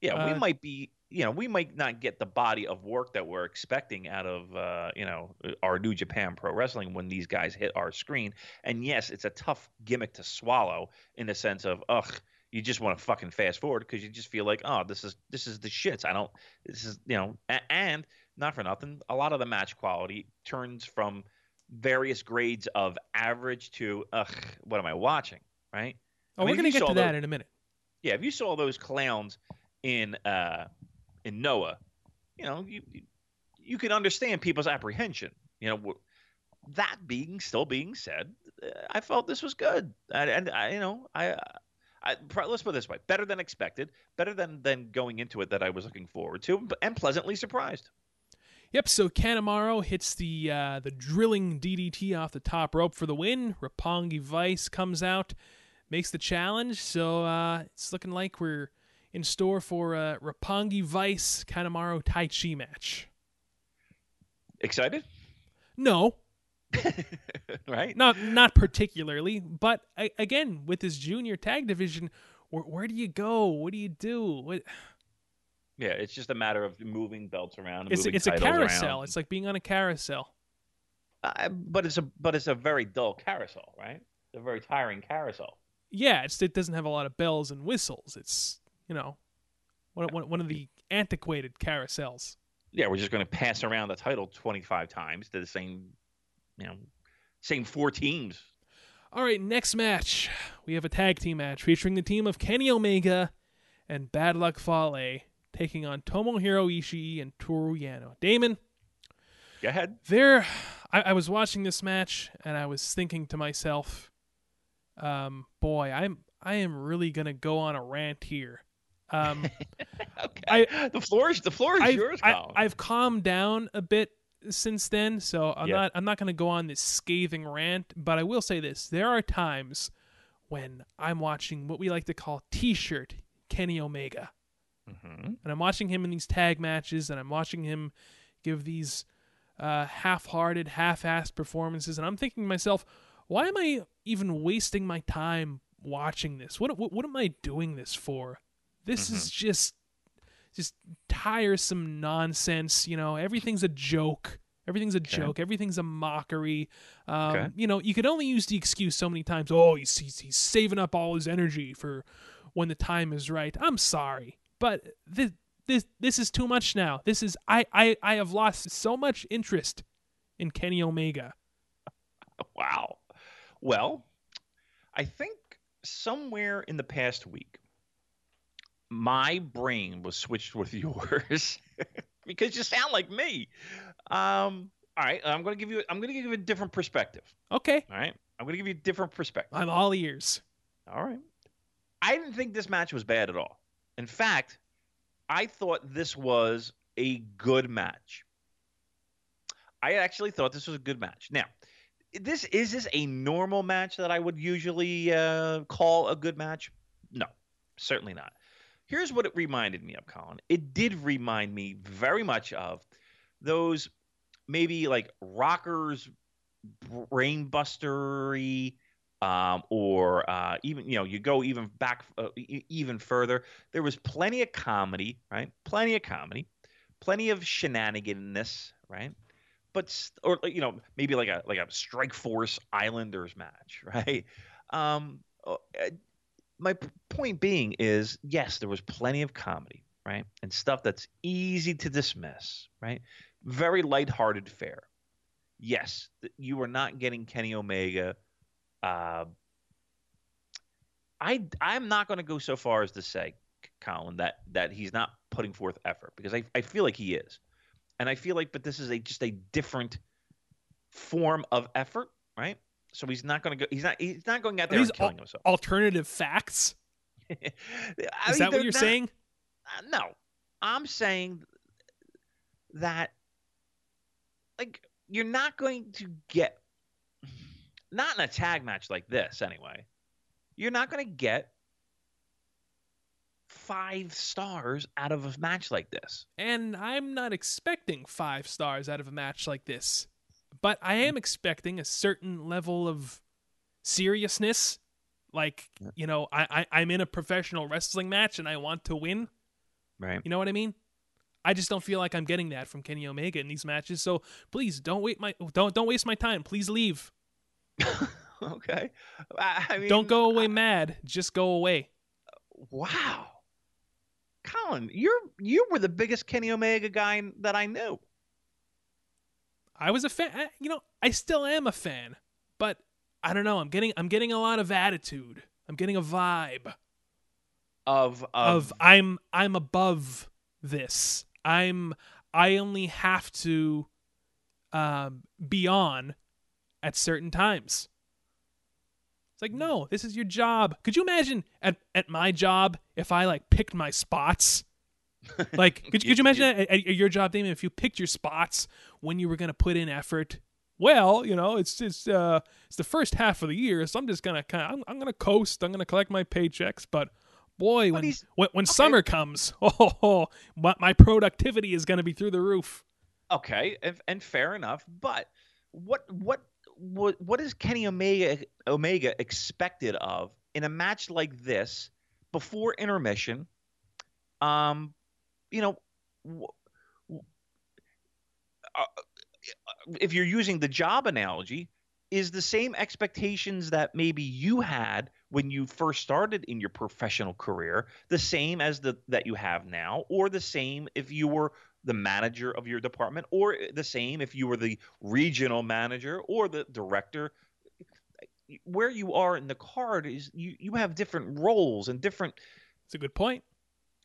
Yeah, we Uh, might be, you know, we might not get the body of work that we're expecting out of, uh, you know, our New Japan Pro Wrestling when these guys hit our screen. And yes, it's a tough gimmick to swallow in the sense of, ugh, you just want to fucking fast forward because you just feel like, oh, this is this is the shits. I don't, this is, you know, and not for nothing, a lot of the match quality turns from various grades of average to, ugh, what am I watching, right? Oh, I mean, we're gonna get to that in a minute. yeah, if you saw those clowns in uh in Noah, you know, you you- can understand people's apprehension. You know, that being still being said, uh, I felt this was good, and, and I, you know, I. I, let's put it this way: better than expected, better than than going into it that I was looking forward to, and pleasantly surprised. Yep. So Kanemaru hits the uh, the drilling DDT off the top rope for the win. Roppongi Vice comes out, makes the challenge. So uh, it's looking like we're in store for a Roppongi Vice Kanemaru Taichi match. Excited, No, right? not not particularly, but a- again with this junior tag division, where, where do you go? What do you do? What, Yeah, it's just a matter of moving belts around. and it's it's a carousel. around. It's like being on a carousel. Uh, but it's a but it's a very dull carousel, right? It's a very tiring carousel. yeah, it's, it doesn't have a lot of bells and whistles. It's you know one one, one of the antiquated carousels. yeah, we're just going to pass around the title 25 times to the same, you know, same four teams. All right, next match we have a tag team match featuring the team of Kenny Omega and Bad Luck Fale taking on Tomohiro Ishii and Toru Yano. Damon, Go ahead. there, I, I was watching this match and I was thinking to myself, um, boy, I'm I am really gonna go on a rant here. Um, Okay. I- the floor is the floor is I've, yours, I, Colin. I've calmed down a bit since then, so I'm Yeah. not I'm not going to go on this scathing rant. But I will say this: there are times when I'm watching what we like to call T-shirt Kenny Omega, Mhm. and I'm watching him in these tag matches, and I'm watching him give these uh, half-hearted, half-assed performances, and I'm thinking to myself, why am I even wasting my time watching this? What what, what am I doing this for? This is just just tiresome nonsense. You know, everything's a joke. Everything's a joke. Everything's a mockery. Um, Okay. You know, you could only use the excuse so many times. Oh, he's, he's he's saving up all his energy for when the time is right. I'm sorry, but this this this is too much now. This is I I I have lost so much interest in Kenny Omega. Wow. Well, I think somewhere in the past week, my brain was switched with yours because you sound like me. Um, all right, I'm going to give you. I'm going to give you a different perspective. Okay, All right, I'm going to give you a different perspective. I'm all ears. All right. I didn't think this match was bad at all. In fact, I thought this was a good match. I actually thought this was a good match. Now, this is this a normal match that I would usually uh, call a good match? No, certainly not. Here's what it reminded me of, Colin. It did remind me very much of those maybe like rockers, brainbustery, um, or uh, even you know you go even back uh, even further. There was plenty of comedy, right? Plenty of comedy, plenty of shenaniganness, right? But or you know maybe like a like a Strike Force Islanders match, right? Um, uh, my point being is yes, there was plenty of comedy, right, and stuff that's easy to dismiss, right? Very lighthearted fare. Yes, you are not getting Kenny Omega uh, I I'm not going to go so far as to say, Colin, that that he's not putting forth effort because I I feel like he is, and I feel like but this is a just a different form of effort, right? So he's not going to go. He's not. He's not going out there and killing al- himself. alternative facts? Is mean, that what you're not- saying? uh, no, I'm saying that like you're not going to get not in a tag match like this anyway. You're not going to get five stars out of a match like this. And I'm not expecting five stars out of a match like this, but I am expecting a certain level of seriousness. Like, you know, I, I I'm in a professional wrestling match and I want to win. Right. You know what I mean? I just don't feel like I'm getting that from Kenny Omega in these matches. So please don't wait my don't don't waste my time. Please leave. okay. I, I mean, don't go away mad. Just go away. Wow. Colin, you're you were the biggest Kenny Omega guy that I knew. I was a fan. I- You know, I still am a fan, but I don't know. I'm getting I'm getting a lot of attitude. I'm getting a vibe Of of I'm I'm above this. I'm I only have to um, be on at certain times. It's like no, this is your job. Could you imagine at at my job if I like picked my spots? Like, could, could you imagine at, at your job, Damon, if you picked your spots when you were going to put in effort? Well, you know, it's it's uh it's the first half of the year, so I'm just gonna kind of I'm, I'm gonna coast. I'm gonna collect my paychecks, but boy, when when, when summer comes, oh, my, my productivity is gonna be through the roof. Okay, and, and fair enough. But what what what what is Kenny Omega Omega expected of in a match like this before intermission? Um, you know, uh, if you're using the job analogy, is the same expectations that maybe you had when you first started in your professional career the same as the that you have now, or the same if you were the manager of your department, or the same if you were the regional manager or the director. Where you are in the card is you, you have different roles and different It's a good point.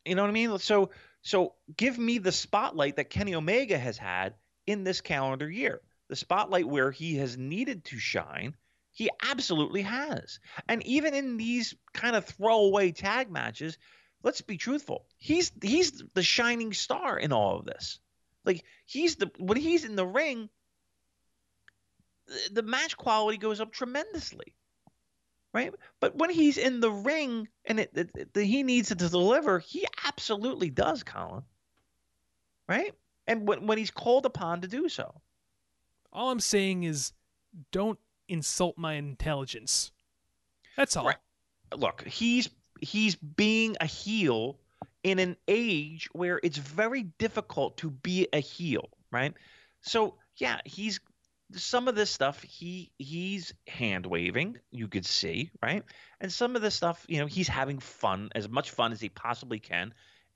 you know what I mean? So so give me the spotlight that Kenny Omega has had in this calendar year. The spotlight where he has needed to shine, he absolutely has. And even in these kind of throwaway tag matches, let's be truthful. He's he's the shining star in all of this. Like he's the when he's in the ring, the- the match quality goes up tremendously right? But when he's in the ring and it, it, it- he needs to deliver, he absolutely does, Colin. Right? And when, when he's called upon to do so. All I'm saying is, don't insult my intelligence. That's all. Right. Look, he's he's being a heel in an age where it's very difficult to be a heel, right? So yeah, he's some of this stuff he he's hand waving, you could see, right? And some of this stuff, you know, he's having fun, as much fun as he possibly can,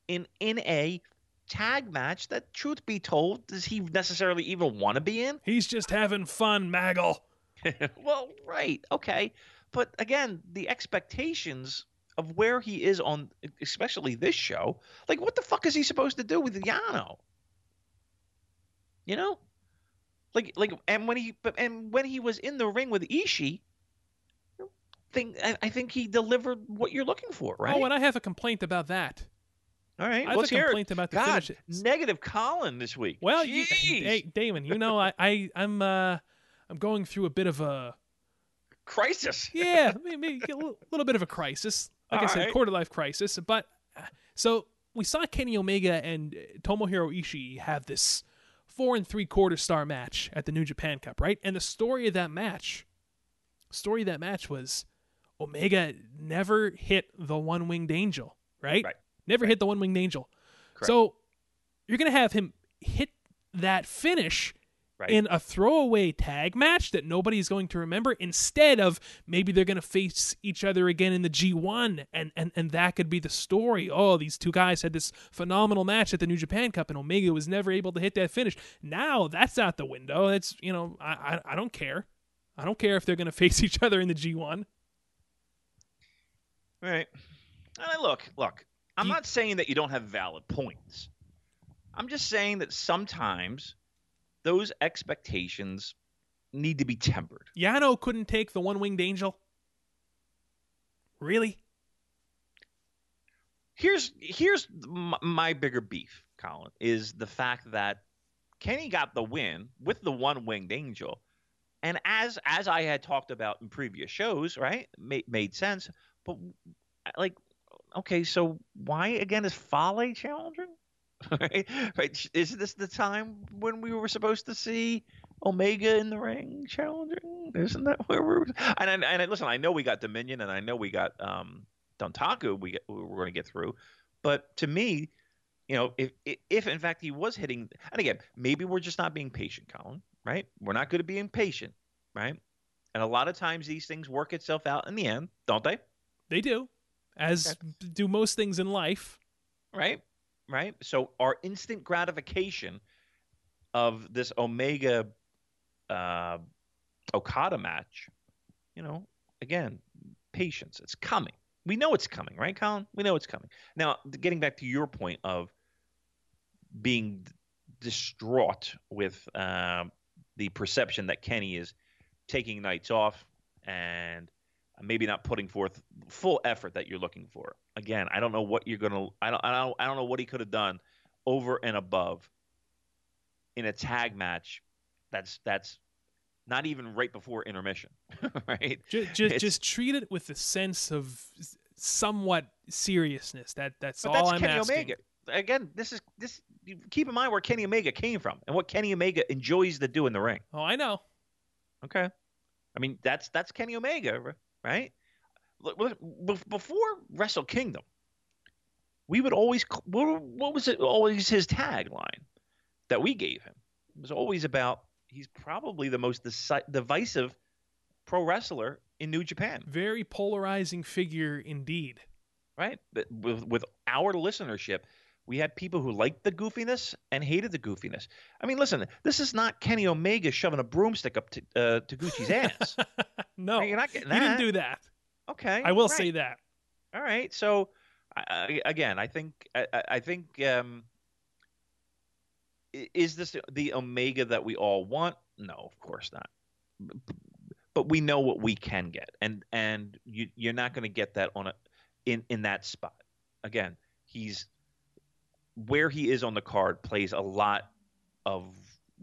in in a tag match that, truth be told, does he necessarily even want to be in? He's just having fun, Maggle. well, right, okay, but again, the expectations of where he is on, especially this show, like what the fuck is he supposed to do with Yano? You know, like like, and when he but and when he was in the ring with Ishii, think I, I think he delivered what you're looking for, right? Oh, and I have a complaint about that. All right, I have let's a hear it. complaint about the God, finishes. negative Colin this week. Well, you, hey, Damon, you know I, I I'm uh I'm going through a bit of a crisis. yeah, maybe a little, little bit of a crisis. Like I said, right. quarter life crisis. But uh, so we saw Kenny Omega and Tomohiro Ishii have this four and three quarter star match at the New Japan Cup, right? And the story of that match, story of that match was Omega never hit the one winged angel, right? Right. Never hit the one winged angel. Correct. So you're gonna have him hit that finish Right. in a throwaway tag match that nobody's going to remember instead of maybe they're going to face each other again in the G1 and, and and that could be the story. Oh, these two guys had this phenomenal match at the New Japan Cup and Omega was never able to hit that finish. Now that's out the window. That's, you know, I I, I don't care. I don't care if they're going to face each other in the G1. Right. And look, look. I'm You- not saying that you don't have valid points. I'm just saying that sometimes those expectations need to be tempered. Yano couldn't take the one-winged angel. Really? Here's here's my, my bigger beef, Colin, is the fact that Kenny got the win with the one winged angel, and as as I had talked about in previous shows, right, made made sense. But like, okay, so why again is Fale challenging? right, right. Is this the time when we were supposed to see Omega in the ring challenging? Isn't that where we're? And and, and listen, I know we got Dominion, and I know we got um Dontaku. We get, we're going to get through, but to me, you know, if if in fact he was hitting, and again, maybe we're just not being patient, Colin. Right? We're not good at being patient, right? And a lot of times these things work itself out in the end, don't they? They do. As do most things in life. right? Right. So our instant gratification of this Omega uh, Okada match, you know, again, patience. It's coming. We know it's coming, right, Colin? We know it's coming. Now, getting back to your point of being distraught with um, the perception that Kenny is taking nights off and maybe not putting forth full effort that you're looking for. Again, I don't know what you're gonna. I don't. I don't. I don't know what he could have done over and above in a tag match. That's that's not even right before intermission, right? Just, just, just treat it with a sense of somewhat seriousness. That that's But all that's I'm Kenny asking. Omega. Again, this is this. Keep in mind where Kenny Omega came from and what Kenny Omega enjoys to do in the ring. Oh, I know. Okay. I mean, that's that's Kenny Omega, right? Look, look, bef- Before Wrestle Kingdom, we would always what, what was it? Always his tagline that we gave him it was always about he's probably the most divisive pro wrestler in New Japan, Very polarizing figure indeed. right? With with our listenership. We had people who liked the goofiness and hated the goofiness. I mean, listen, this is not Kenny Omega shoving a broomstick up to, uh, to Gucci's ass. no, You're not getting he didn't do that. Okay, I will right. say that. All right. So I- again, I think I, I- think um, is this the Omega that we all want? No, of course not. But we know what we can get, and and you you're not going to get that on a in in that spot. Again, he's where he is on the card plays a lot of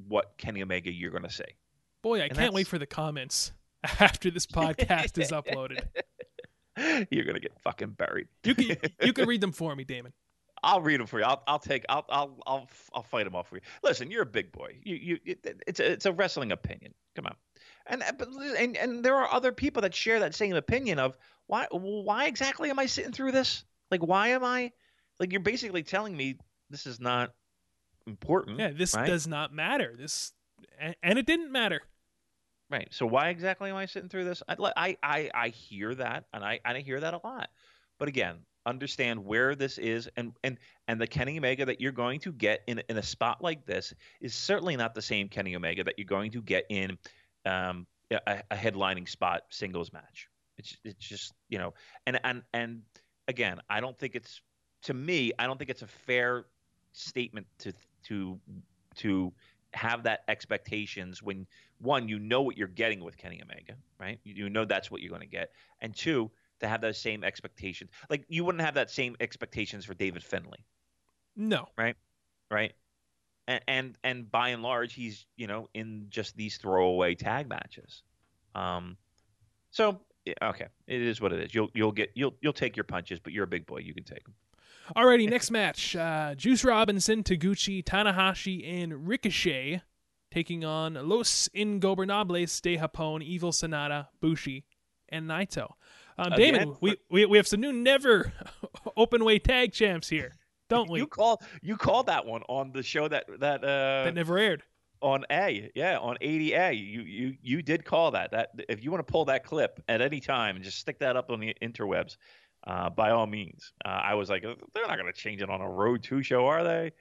what Kenny Omega you're going to say. Boy, I And can't wait for the comments after this podcast is uploaded. You're going to get fucking buried. You can you can read them for me, Damon. I'll read them for you. I'll, I'll take. I'll, I'll, I'll, I'll fight them off for you. Listen, you're a big boy. You, you, it, it's a, it's a wrestling opinion. Come on, and, uh, and, and there are other people that share that same opinion of why, why exactly am I sitting through this? Like, why am I? Like, you're basically telling me this is not important. Yeah, this right? does not matter. This and, and it didn't matter. Right. So why exactly am I sitting through this? I I I, I hear that, and I I hear that a lot. But again, understand where this is, and and and the Kenny Omega that you're going to get in in a spot like this is certainly not the same Kenny Omega that you're going to get in um, a, a headlining spot singles match. It's it's just you know, and and and again, I don't think it's to me. I don't think it's a fair statement to to to have that expectations when one you know what you're getting with Kenny Omega, right? You know that's what you're going to get, and two to have those same expectations. Like you wouldn't have that same expectations for David Finlay. No. Right. Right. And and and by and large, he's you know in just these throwaway tag matches. Um, so okay, it is what it is. You'll you'll get you'll you'll take your punches, but you're a big boy. You can take them. Alrighty, next match: uh, Juice Robinson, Taguchi, Tanahashi, and Ricochet taking on Los Ingobernables de Japón, Evil Sanada, Bushi, and Naito. Um, Damon, we, we we have some new never open weight tag champs here, don't we? You call you called that one on the show that that uh, that never aired on A, yeah, on 80A. You you you did call that. That if you want to pull that clip at any time and just stick that up on the interwebs, uh, by all means. Uh, I was like, they're not going to change it on a Road Two show, are they?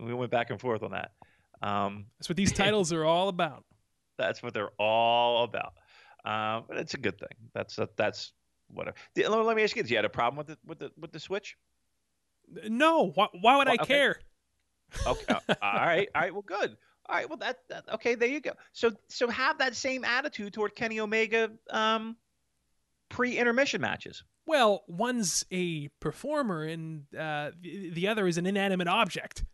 We went back and forth on that. Um, that's what these titles are all about. That's what they're all about. Uh, but it's a good thing. That's a, that's whatever. Let me ask you: this. you had a problem with the with the with the switch? No. Why, why would well, I okay. care? Okay. all right. All right. Well, good. All right. Well, that, that, okay. There you go. So so have that same attitude toward Kenny Omega um, pre-intermission matches. Well, one's a performer and uh, the other is an inanimate object.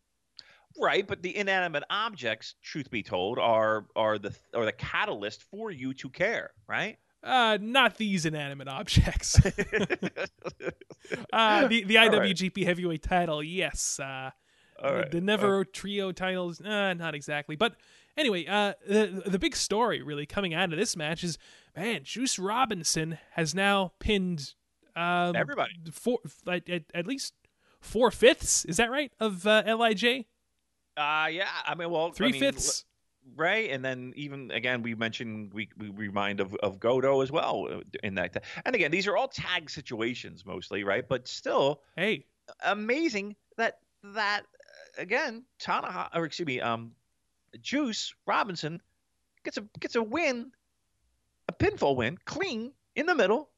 Right, but the inanimate objects, truth be told, are are the are the catalyst for you to care, right? Uh, not these inanimate objects. uh, the the IWGP right. Heavyweight Title, yes. Uh, right. the, Never Trio titles, uh, not exactly. But anyway, uh, the the big story really coming out of this match is, man, Juice Robinson has now pinned um, everybody four at, at, at least four fifths. Is that right of uh, Lij? Uh yeah. I mean, well, three I mean, fifths right? And then even again, we mentioned we, we remind of, of Goto as well uh, in that. And again, these are all tag situations mostly, right? But still, hey, amazing that that uh, again, Tanaha or excuse me, um, Juice Robinson gets a gets a win, a pinfall win, clean in the middle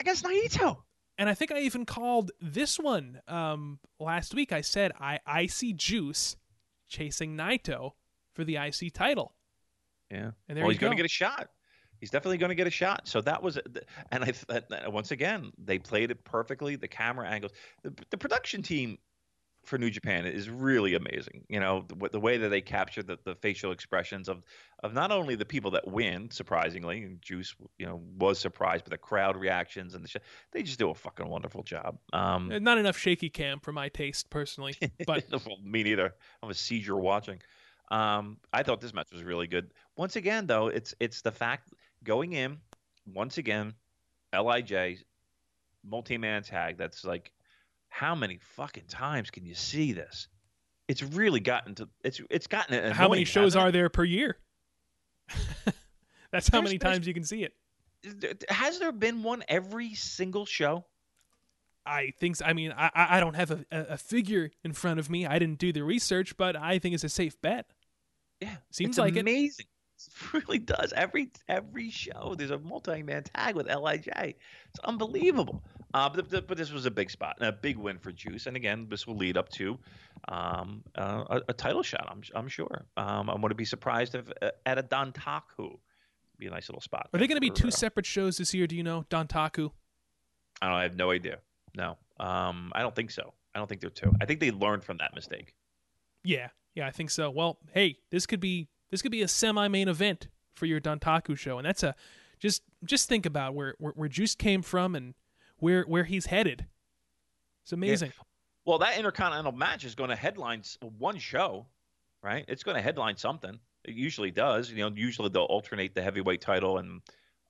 against Naito. And I think I even called this one um, last week. I said I I see Juice chasing Naito for the IC title. Yeah. And there well, he's going to get a shot. He's definitely going to get a shot. So that was, and I once again they played it perfectly. The camera angles, the, the production team for New Japan is really amazing. You know the, the way that they capture the, the facial expressions of of not only the people that win, surprisingly, and Juice, you know, was surprised, but the crowd reactions and the sh- they just do a fucking wonderful job. Um, Not enough shaky cam for my taste personally, but well, me neither. I'm a seizure watching. Um, I thought this match was really good. Once again, though, it's it's the fact going in once again, Lij multi-man tag. That's like, how many fucking times can you see this? It's really gotten to it's it's gotten. Annoying, how many shows are there per year? That's how there's, many times you can see it. Has there been one every single show? I think so. I mean, I I don't have a, a figure in front of me. I didn't do the research, but I think it's a safe bet. Yeah, seems it's like amazing. It. really does. Every every show, there's a multi-man tag with Lij. It's unbelievable. Uh, but, but, this was a big spot and a big win for Juice. And again, this will lead up to um, uh, a, a, title shot. I'm I'm sure. Um, I'm going to be surprised if uh, at a Dontaku be a nice little spot. Are they going to be two uh, separate shows this year? Do you know Dontaku? I don't. I have no idea. No, um, I don't think so. I don't think they're two. I think they learned from that mistake. Yeah, yeah, I think so. Well, hey, this could be this could be a semi-main event for your Dontaku show, and that's a just just think about where where, where Juice came from and where where he's headed. It's amazing. Yeah. Well, that Intercontinental match is going to headline one show, right? It's going to headline something. It usually does. You know, usually they'll alternate the heavyweight title and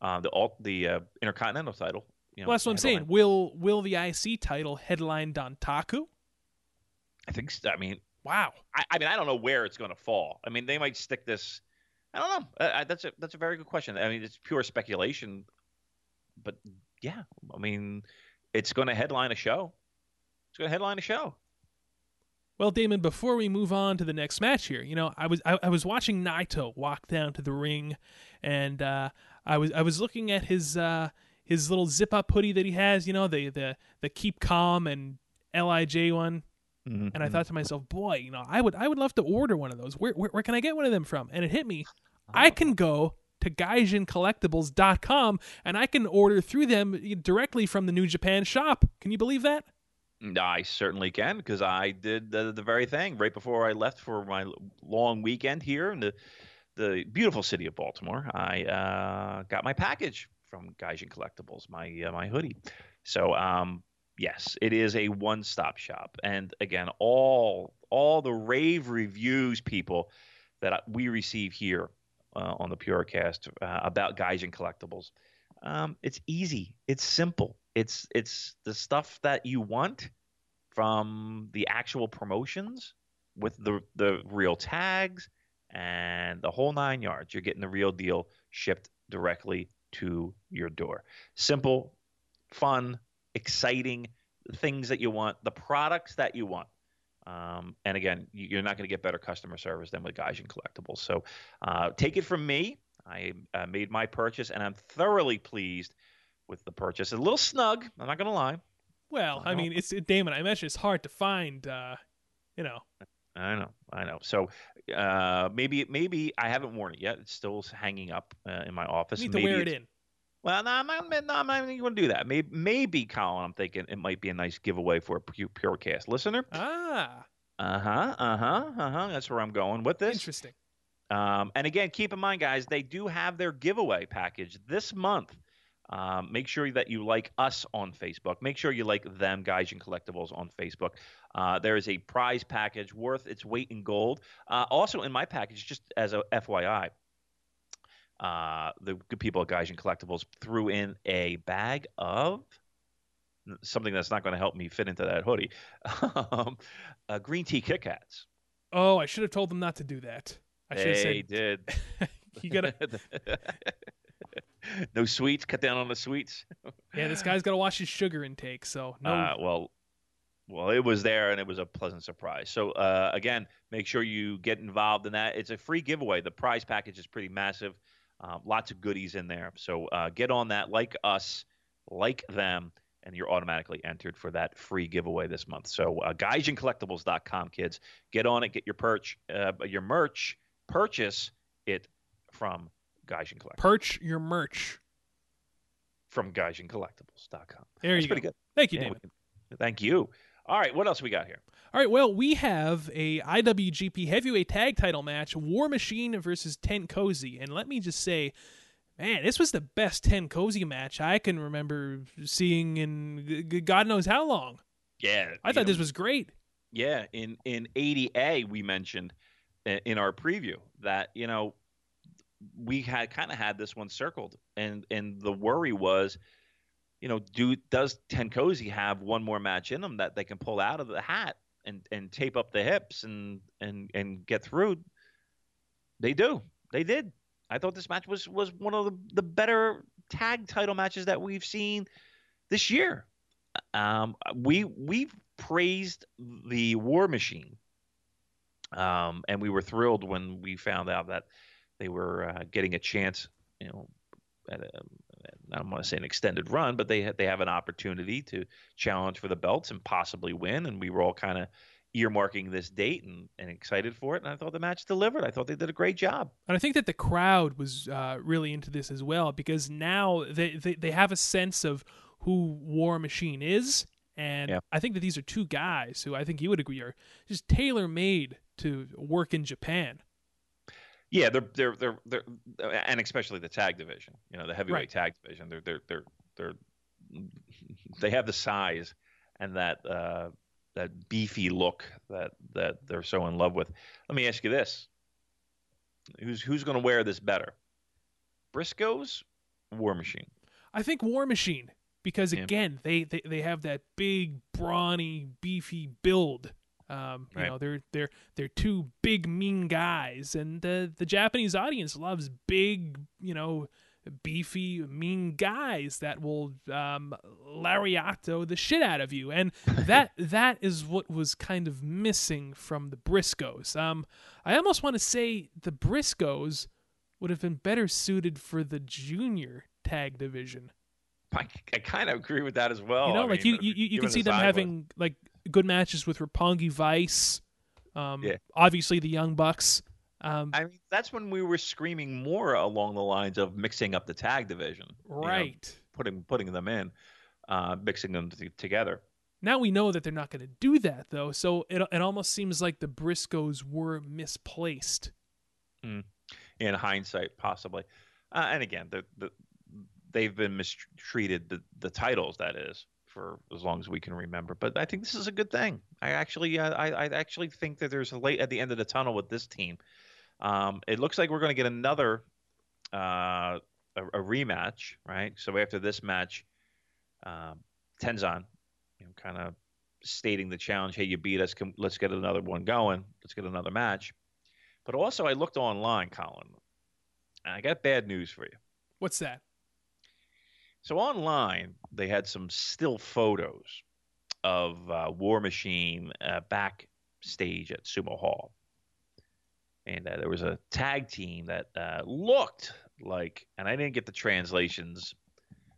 uh, the alt the uh, Intercontinental title. You know, well, that's what I'm saying. Will will the IC title headline Dontaku? I think. I mean, Wow. I, I mean, I don't know where it's going to fall. I mean, they might stick this I don't know. Uh, that's a that's a very good question. I mean, it's pure speculation, but yeah, I mean, it's going to headline a show. It's going to headline a show. Well, Damon, before we move on to the next match here, you know, I was I, I was watching Naito walk down to the ring, and uh, I was I was looking at his uh, his little zip up hoodie that he has, you know, the the the keep calm and Lij one, Mm-hmm. and I thought to myself, boy, you know, I would I would love to order one of those. Where where, where can I get one of them from? And it hit me, I can go to gaijincollectibles.com and I can order through them directly from the New Japan shop. Can you believe that? I certainly can because I did the, the very thing right before I left for my long weekend here in the the beautiful city of Baltimore. I uh, got my package from Gaijin Collectibles, my uh, my hoodie. So um, yes, it is a one stop shop, and again, all all the rave reviews, people that we receive here uh, on the Purocast uh, about Gaijin Collectibles. Um, it's easy. It's simple. It's it's the stuff that you want from the actual promotions with the the real tags and the whole nine yards. You're getting the real deal shipped directly to your door. Simple, fun, exciting things that you want, the products that you want. Um, and again, you're not going to get better customer service than with Gaijin Collectibles. So uh, take it from me. I uh, made my purchase, and I'm thoroughly pleased with the purchase. A little snug, I'm not going to lie. Well, I mean, it's Damon. I imagine it's hard to find. Uh, you know. I know, I know. So uh, maybe, maybe I haven't worn it yet. It's still hanging up uh, in my office. You need maybe to wear it in. Well, no, I'm not, no, I'm not even going to do that. Maybe, maybe, Colin, I'm thinking it might be a nice giveaway for a Purocast listener. Ah. Uh huh. Uh huh. Uh huh. That's where I'm going with this. Interesting. Um, and again, keep in mind, guys, they do have their giveaway package this month. Um, make sure that you like us on Facebook. Make sure you like them, Gaijin Collectibles, on Facebook. Uh, there is a prize package worth its weight in gold. Uh, also, in my package, just as a FYI, uh, the good people at Gaijin Collectibles threw in a bag of something that's not going to help me fit into that hoodie um, uh, green tea Kit Kats. Oh, I should have told them not to do that. I should have said did. you gotta. no sweets. Cut down on the sweets. Yeah, this guy's got to watch his sugar intake. So no. Uh, well, well, it was there, and it was a pleasant surprise. So uh, again, make sure you get involved in that. It's a free giveaway. The prize package is pretty massive. Uh, lots of goodies in there. So uh, get on that, like us, like them, and you're automatically entered for that free giveaway this month. So uh, GaijinCollectibles.com, kids, get on it. Get your perch, uh, your merch. Purchase it from Gaijin Collectibles. Perch your merch. from GaijinCollectibles.com. There That's you pretty go. good. Thank you, Yeah, we can- thank you. All right, what else we got here? All right, well, we have a IWGP Heavyweight Tag Title match: War Machine versus Ten Cozy. And let me just say, man, this was the best Ten Cozy match I can remember seeing in God knows how long. Yeah, I thought this was great. Yeah, in in 80A we mentioned eh, in our preview that you know we had kind of had this one circled, and and the worry was, you know, do does Tenkozy have one more match in them that they can pull out of the hat and and tape up the hips and and and get through? They do. They did. I thought this match was was one of the, the better tag title matches that we've seen this year. Um, we we praised the War Machine, um, and we were thrilled when we found out that they were uh, getting a chance. You know, at a, I don't want to say an extended run, but they they have an opportunity to challenge for the belts and possibly win. And we were all kind of earmarking this date and, and excited for it. And I thought the match delivered. I thought they did a great job. And I think that the crowd was uh, really into this as well because now they, they, they have a sense of who War Machine is. And Yeah. I think that these are two guys who I think you would agree are just tailor made to work in Japan. Yeah, they're they're they're they're and especially the tag division. You know, the heavyweight Right. tag division. They're they're they're they're they have the size and that uh, that beefy look that that they're so in love with. Let me ask you this: Who's who's going to wear this better? Briscoes, War Machine. I think War Machine because Yeah. again they, they, they have that big brawny beefy build Um, you Right. know, they're they're they're two big mean guys, and the the Japanese audience loves big, you know, beefy mean guys that will um, lariato the shit out of you, and that that is what was kind of missing from the Briscoes. Um, I almost want to say the Briscoes would have been better suited for the junior tag division. I, I kind of agree with that as well. you know, I like mean, you you, you can see them having like good matches with Roppongi Vice. Um, Yeah. obviously the Young Bucks. Um, I mean, that's when we were screaming more along the lines of mixing up the tag division, you know, right. putting putting them in, uh, mixing them t- together. Now we know that they're not going to do that though, so it it almost seems like the Briscoes were misplaced. in hindsight, possibly. Uh, and again, the, the, they've been mistreated, the, the titles, that is, for as long as we can remember. But I think this is a good thing. I actually, uh, I, I actually think that there's a light at the end of the tunnel with this team. Um, it looks like we're going to get another uh, a, a rematch, right? So after this match, um, Tenzan, you know, kind of stating the challenge, "Hey, you beat us. Come, let's get another one going. Let's get another match." But also, I looked online, Colin, and I got bad news for you. What's that? So online, they had some still photos of uh, War Machine uh, backstage at Sumo Hall, and uh, there was a tag team that uh, looked like, and I didn't get the translations,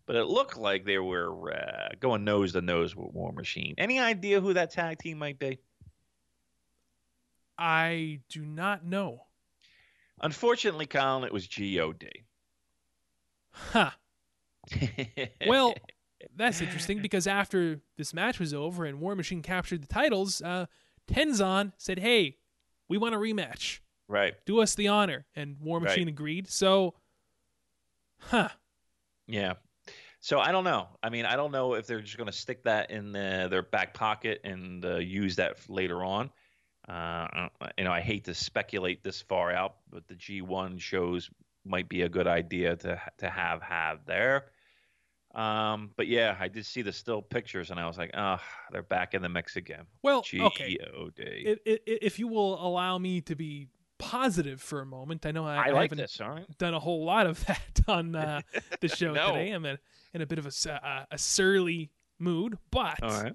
but it looked like they were uh, going nose to nose with War Machine. Any idea who that tag team might be? I do not know. Unfortunately, Colin, it was God. Huh. Well, that's interesting because after this match was over and War Machine captured the titles, uh, Tenzan said, "Hey, we want a rematch. right. Do us the honor." And War Right. Machine agreed. So, huh? Yeah. So I don't know. I mean, I don't know if they're just going to stick that in the, their back pocket and uh, use that later on. Uh, you know, I hate to speculate this far out, but the G1 shows might be a good idea to to have have there. Um, but yeah, I did see the still pictures, and I was like, oh, they're back in the mix again. Well, G okay. O D. I- I- if you will allow me to be positive for a moment, I know I, I I like haven't this. All right. done a whole lot of that on uh, the show No. today. I'm in, in a bit of a, s- uh, a surly mood, but All right.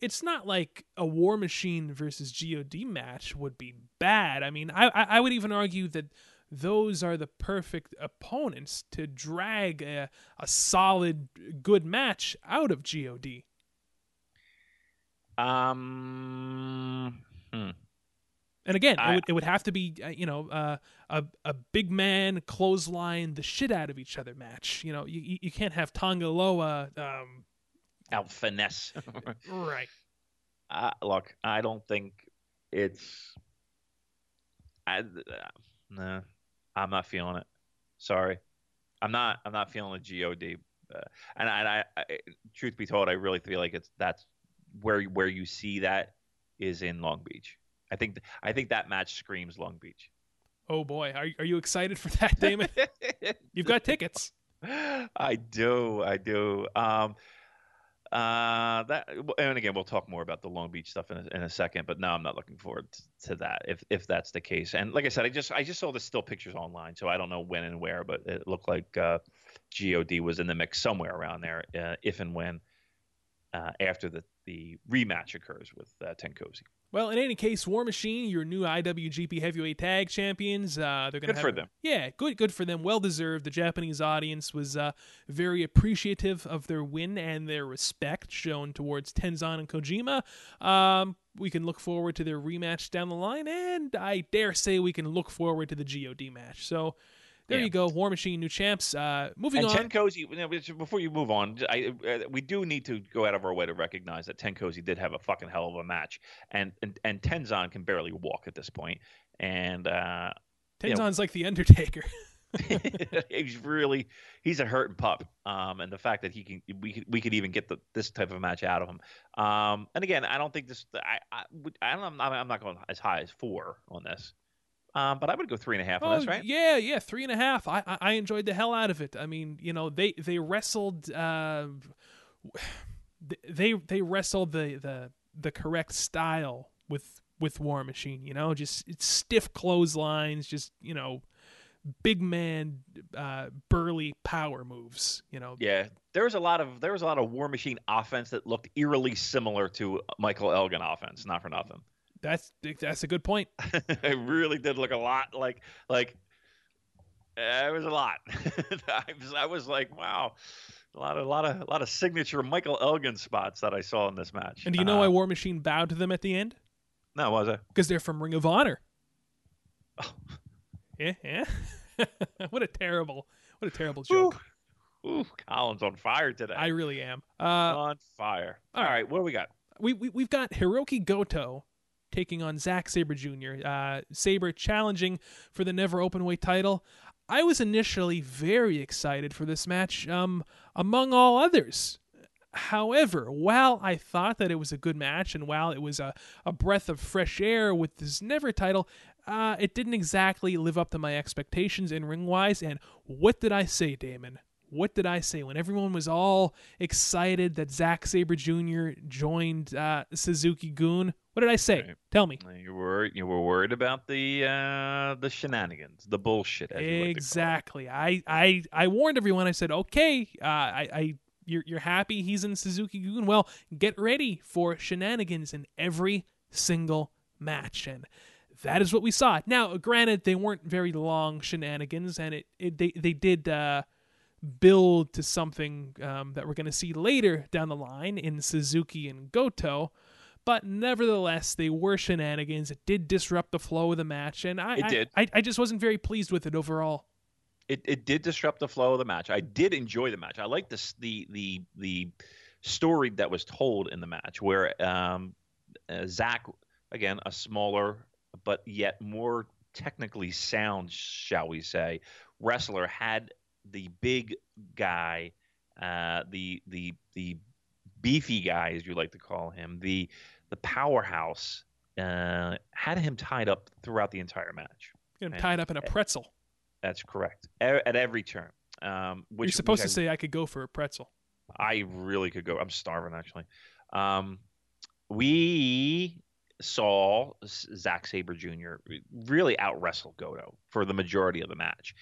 it's not like a War Machine versus God match would be bad. I mean, I, I I would even argue that those are the perfect opponents to drag a, a solid, good match out of God. Um. Hmm. And again, I- it, would, it would have to be, uh, you know, uh, a a big man clothesline the shit out of each other match. You know, you you- can't have Tonga Loa. Um, Out finesse. right. Uh, look, I don't think it's. I, uh, no, I'm not feeling it. Sorry, I'm not. I'm not feeling the God. Uh, and I, and I, I, truth be told, I really feel like it's that's where where you see that is in Long Beach. I think I think that match screams Long Beach. Oh boy, are are you excited for that, Damon? You've got tickets. I do, I do. Um, uh, that and again, we'll talk more about the Long Beach stuff in a, in a second. But no, I'm not looking forward to that if if that's the case. And like I said, I just I just saw the still pictures online, so I don't know when and where, but it looked like uh, God was in the mix somewhere around there, uh, if and when uh, after the the rematch occurs with uh, Tenkozy. Well, in any case, War Machine, your new IWGP Heavyweight Tag Champions. Uh, they're gonna Good have for them. Yeah, good, good for them. Well deserved. The Japanese audience was uh, very appreciative of their win and their respect shown towards Tenzan and Kojima. Um, we can look forward to their rematch down the line, and I dare say we can look forward to the God match. So there Yeah. you go, War Machine, new champs. Uh, moving And on. Tenkozy, you know, before you move on, I, uh, we do need to go out of our way to recognize that Tenkozy did have a fucking hell of a match, and and, and Tenzan can barely walk at this point. and uh, you know- like the Undertaker. he's really he's a hurting pup. Um, and the fact that he can we could, we could even get the, this type of match out of him. Um, and again, I don't think this. I I, I don't. I'm I'm not going as high as four on this. Um, but I would go three and a half on Oh this, right? yeah, yeah, three and a half. I, I I enjoyed the hell out of it. I mean, you know, they they wrestled. Uh, they they wrestled the the the correct style with with War Machine. You know, just it's stiff clotheslines, just you know, big man, uh, burly power moves. You know, Yeah, there was a lot of there was a lot of War Machine offense that looked eerily similar to Michael Elgin offense. Not for nothing. That's that's a good point. it really did look a lot like like uh, it was a lot. I was I was like, wow, a lot of a lot of a lot of signature Michael Elgin spots that I saw in this match. And do you know Uh, why War Machine bowed to them at the end? No, was it? Because they're from Ring of Honor. Oh. Yeah, yeah. what a terrible, what a terrible joke. Ooh, Colin's on fire today. I really am. Uh, on fire. all right, what do we got? we, we we've got Hiroki Goto taking on Zack Sabre Jr. Uh, Sabre challenging for the never openweight title. I was initially very excited for this match, um, among all others. However, while I thought that it was a good match and while it was a, a breath of fresh air with this never title, uh, it didn't exactly live up to my expectations in ring wise. And what did I say, Damon? What did I say when everyone was all excited that Zack Sabre Jr. joined uh, Suzuki-gun? What did I say? Right. Tell me. You were you were worried about the uh, the shenanigans, the bullshit. You like to call it. Exactly. I, I I warned everyone. I said, okay, uh, I, I you're you're happy he's in Suzuki-gun. Well, get ready for shenanigans in every single match, and that is what we saw. Now, granted, they weren't very long shenanigans, and it, it they they did. Uh, build to something um, that we're going to see later down the line in Suzuki and Goto. But nevertheless, they were shenanigans. It did disrupt the flow of the match, and I, It I- did. I, I just wasn't very pleased with it overall. it, it did disrupt the flow of the match. I did enjoy the match. I liked this the the the story that was told in the match where um, uh, Zack again a smaller but yet more technically sound, shall we say, wrestler had the big guy, uh, the the the beefy guy as you like to call him, the the powerhouse. Uh, had him tied up throughout the entire match. Get him And- tied up in a pretzel. That's correct. E- At every turn. Um, which, You're supposed which to say I could go for a pretzel. I, I really could go. I'm starving actually. Um, we saw Zack Sabre Jr. really out wrestle Goto for the majority of the match,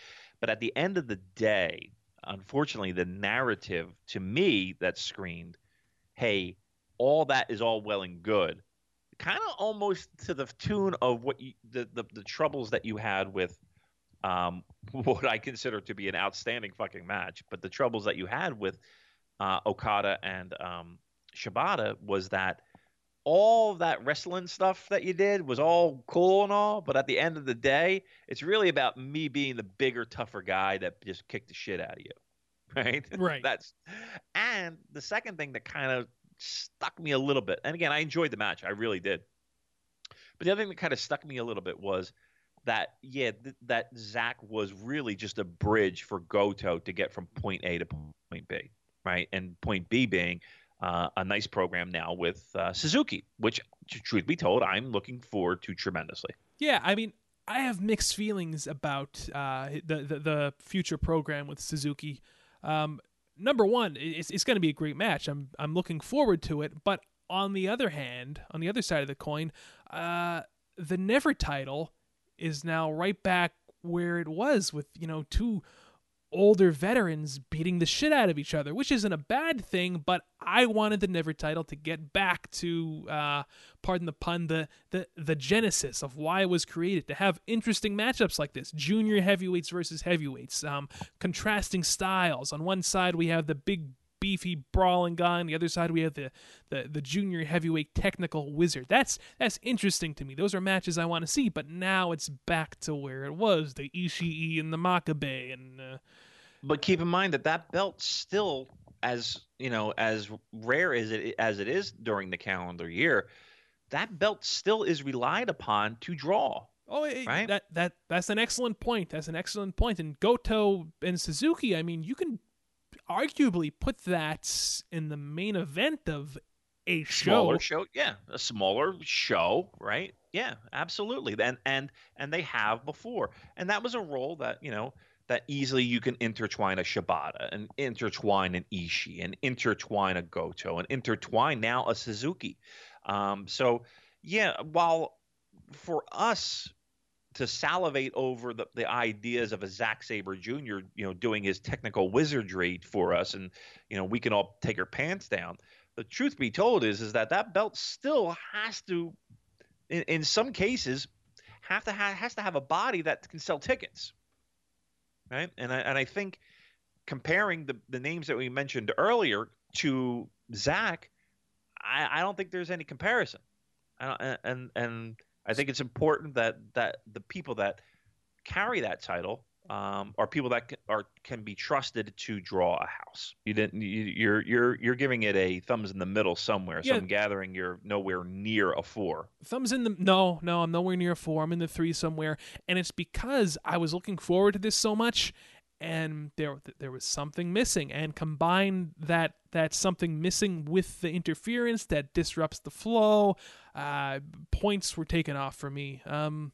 but at the end of the day, unfortunately, the narrative to me that screamed, "Hey, all that is all well and good." Kind of almost to the tune of what you, the, the the troubles that you had with um, what I consider to be an outstanding fucking match. But the troubles that you had with uh, Okada and um, Shibata was that all that wrestling stuff that you did was all cool and all, but at the end of the day, it's really about me being the bigger, tougher guy that just kicked the shit out of you, right? Right. That's and the second thing that kind of stuck me a little bit, and again, I enjoyed the match, I really did. But the other thing that kind of stuck me a little bit was that yeah, th- that Zack was really just a bridge for Goto to get from point A to point B, right? And point B being uh, a nice program now with uh, Suzuki, which, truth be told, I'm looking forward to tremendously. Yeah, I mean, I have mixed feelings about uh, the, the the future program with Suzuki. Um, number one, it's it's going to be a great match. I'm I'm looking forward to it. But on the other hand, on the other side of the coin, uh, the Never title is now right back where it was with you know two older veterans beating the shit out of each other, which isn't a bad thing, but I wanted the Never title to get back to, uh, pardon the pun, the, the the genesis of why it was created to have interesting matchups like this, junior heavyweights versus heavyweights, um, contrasting styles. On one side, we have the big beefy brawling guy. On the other side, we have the, the the junior heavyweight technical wizard. That's that's interesting to me. Those are matches I want to see. But now it's back to where it was: the Ishii and the Makabe, and uh, But keep in mind that that belt still, as you know, as rare as it as it is during the calendar year, that belt still is relied upon to draw. Oh, it, Right? that that that's an excellent point. That's an excellent point. And Goto and Suzuki, I mean, you can arguably put that in the main event of a show. smaller show yeah a smaller show right yeah absolutely and and and they have before and that was a role that you know that easily you can intertwine a Shibata and intertwine an Ishii and intertwine a Goto and intertwine now a Suzuki um, so Yeah, while for us to salivate over the, the ideas of a Zack Sabre Jr., you know, doing his technical wizardry for us, and you know, we can all take our pants down. The truth be told is, is that that belt still has to, in, in some cases, have to ha- has to have a body that can sell tickets, right? And I and I think comparing the the names that we mentioned earlier to Zack, I, I don't think there's any comparison. I and and I think it's important that that the people that carry that title um, are people that can, are can be trusted to draw a house. You didn't. You, you're you're you're giving it a thumbs in the middle somewhere. So Yeah. I'm gathering you're nowhere near a four. thumbs in the no no i'm nowhere near a four i'm in the three somewhere and it's because i was looking forward to this so much and there there was something missing and combine that that something missing with the interference that disrupts the flow uh points were taken off for me um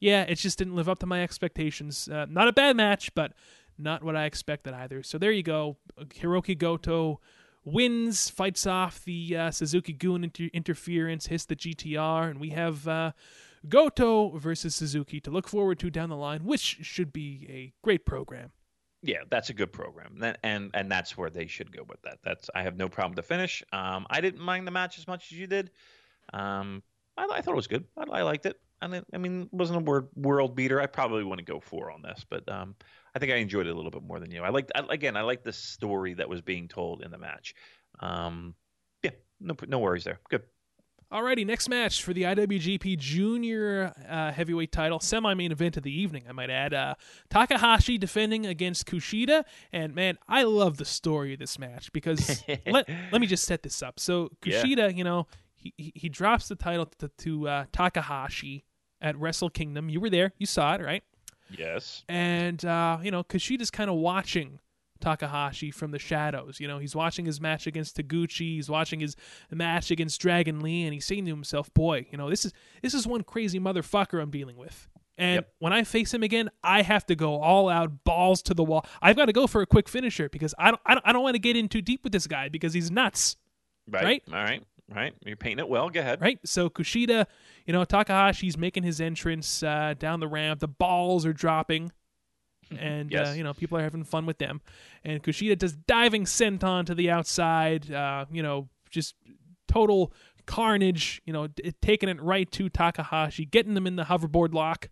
yeah it just didn't live up to my expectations uh, not a bad match but not what i expected either so there you go hiroki goto wins, fights off the uh, Suzuki-gun inter- interference, hits the GTR, and we have uh, Goto versus Suzuki to look forward to down the line, which should be a great program. Yeah, that's a good program, That- and and that's where they should go with that. That's I have no problem to finish. Um, I didn't mind the match as much as you did. Um, I, I thought it was good. I, I liked it. I mean, I mean, it wasn't a word, world beater. I probably want to go four on this, but um, I think I enjoyed it a little bit more than you. I liked, I, again, I liked the story that was being told in the match. Um, yeah, no, no worries there. Good. Alrighty, next match for the IWGP Junior uh, Heavyweight Title, semi-main event of the evening. I might add, uh, Takahashi defending against Kushida, and man, I love the story of this match because let let me just set this up. So Yeah. Kushida, you know, he he, he drops the title to, to uh, Takahashi at Wrestle Kingdom. You were there, you saw it, right? Yes. and uh, you know Kushida's kind of watching Takahashi from the shadows. You know, he's watching his match against Taguchi, he's watching his match against Dragon Lee, and he's saying to himself, "Boy, you know, this is this is one crazy motherfucker I'm dealing with." And Yep. when I face him again, I have to go all out, balls to the wall. I've got to go for a quick finisher because I don't, I don't, I don't want to get in too deep with this guy because he's nuts. Right. Right? All right. Right. You're painting it well. Go ahead. right? So Kushida, you know, Takahashi's making his entrance uh, down the ramp. The balls are dropping, and uh, you know people are having fun with them. And Kushida does diving senton to the outside. Uh, you know, just total carnage. You know, taking it right to Takahashi, getting them in the hoverboard lock.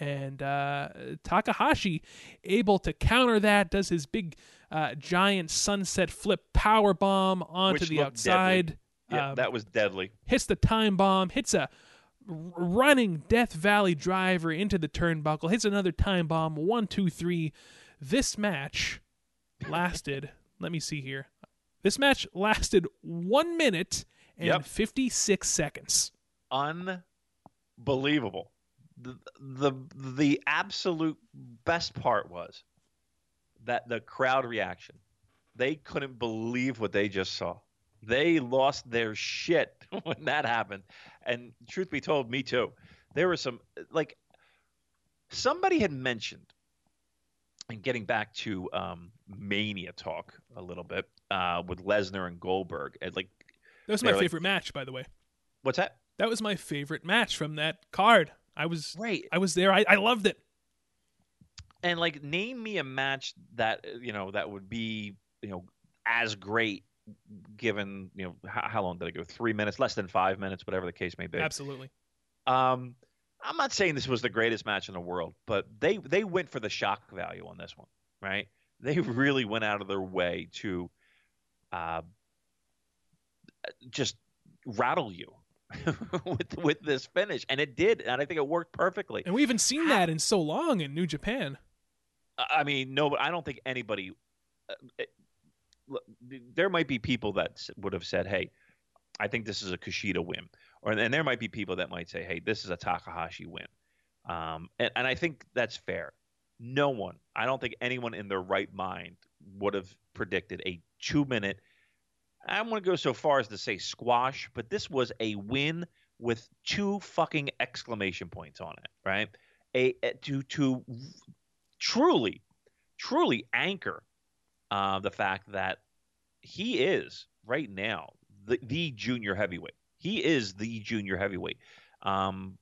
And uh, Takahashi able to counter that, does his big uh, giant sunset flip power bomb onto Which the outside. Yeah, Um, that was deadly. hits the time bomb, hits a running Death Valley driver into the turnbuckle, hits another time bomb. One, two, three. This match lasted. let me see here. This match lasted one minute and Yep. 56 seconds. Unbelievable. The, the the absolute best part was that the crowd reaction. They couldn't believe what they just saw. They lost their shit when that happened. And truth be told, me too. There were some like somebody had mentioned and getting back to um, mania talk a little bit uh, with Lesnar and Goldberg. And like, That was my They're like- favorite match, by the way. what's that? That was my favorite match from that card. I was Right. I was there. I, I loved it. And like name me a match that uh, you know that would be you know as great given you know how, how long did it go three minutes less than five minutes whatever the case may be Absolutely. um i'm not saying this was the greatest match in the world but they they went for the shock value on this one right they really went out of their way to uh just rattle you with with this finish and it did and i think it worked perfectly And we haven't seen that in so long in New Japan. I mean, no, but I don't think anybody. Uh, look, there might be people that would have said, "Hey, I think this is a Kushida win," or and there might be people that might say, "Hey, this is a Takahashi win," um, and, and I think that's fair. No one, I don't think anyone in their right mind would have predicted a two-minute. I don't want to go so far as to say squash, but this was a win with two fucking exclamation points on it, right? A, a to to truly, truly anchor uh, the fact that he is right now the, the junior heavyweight. He is the junior heavyweight. Um,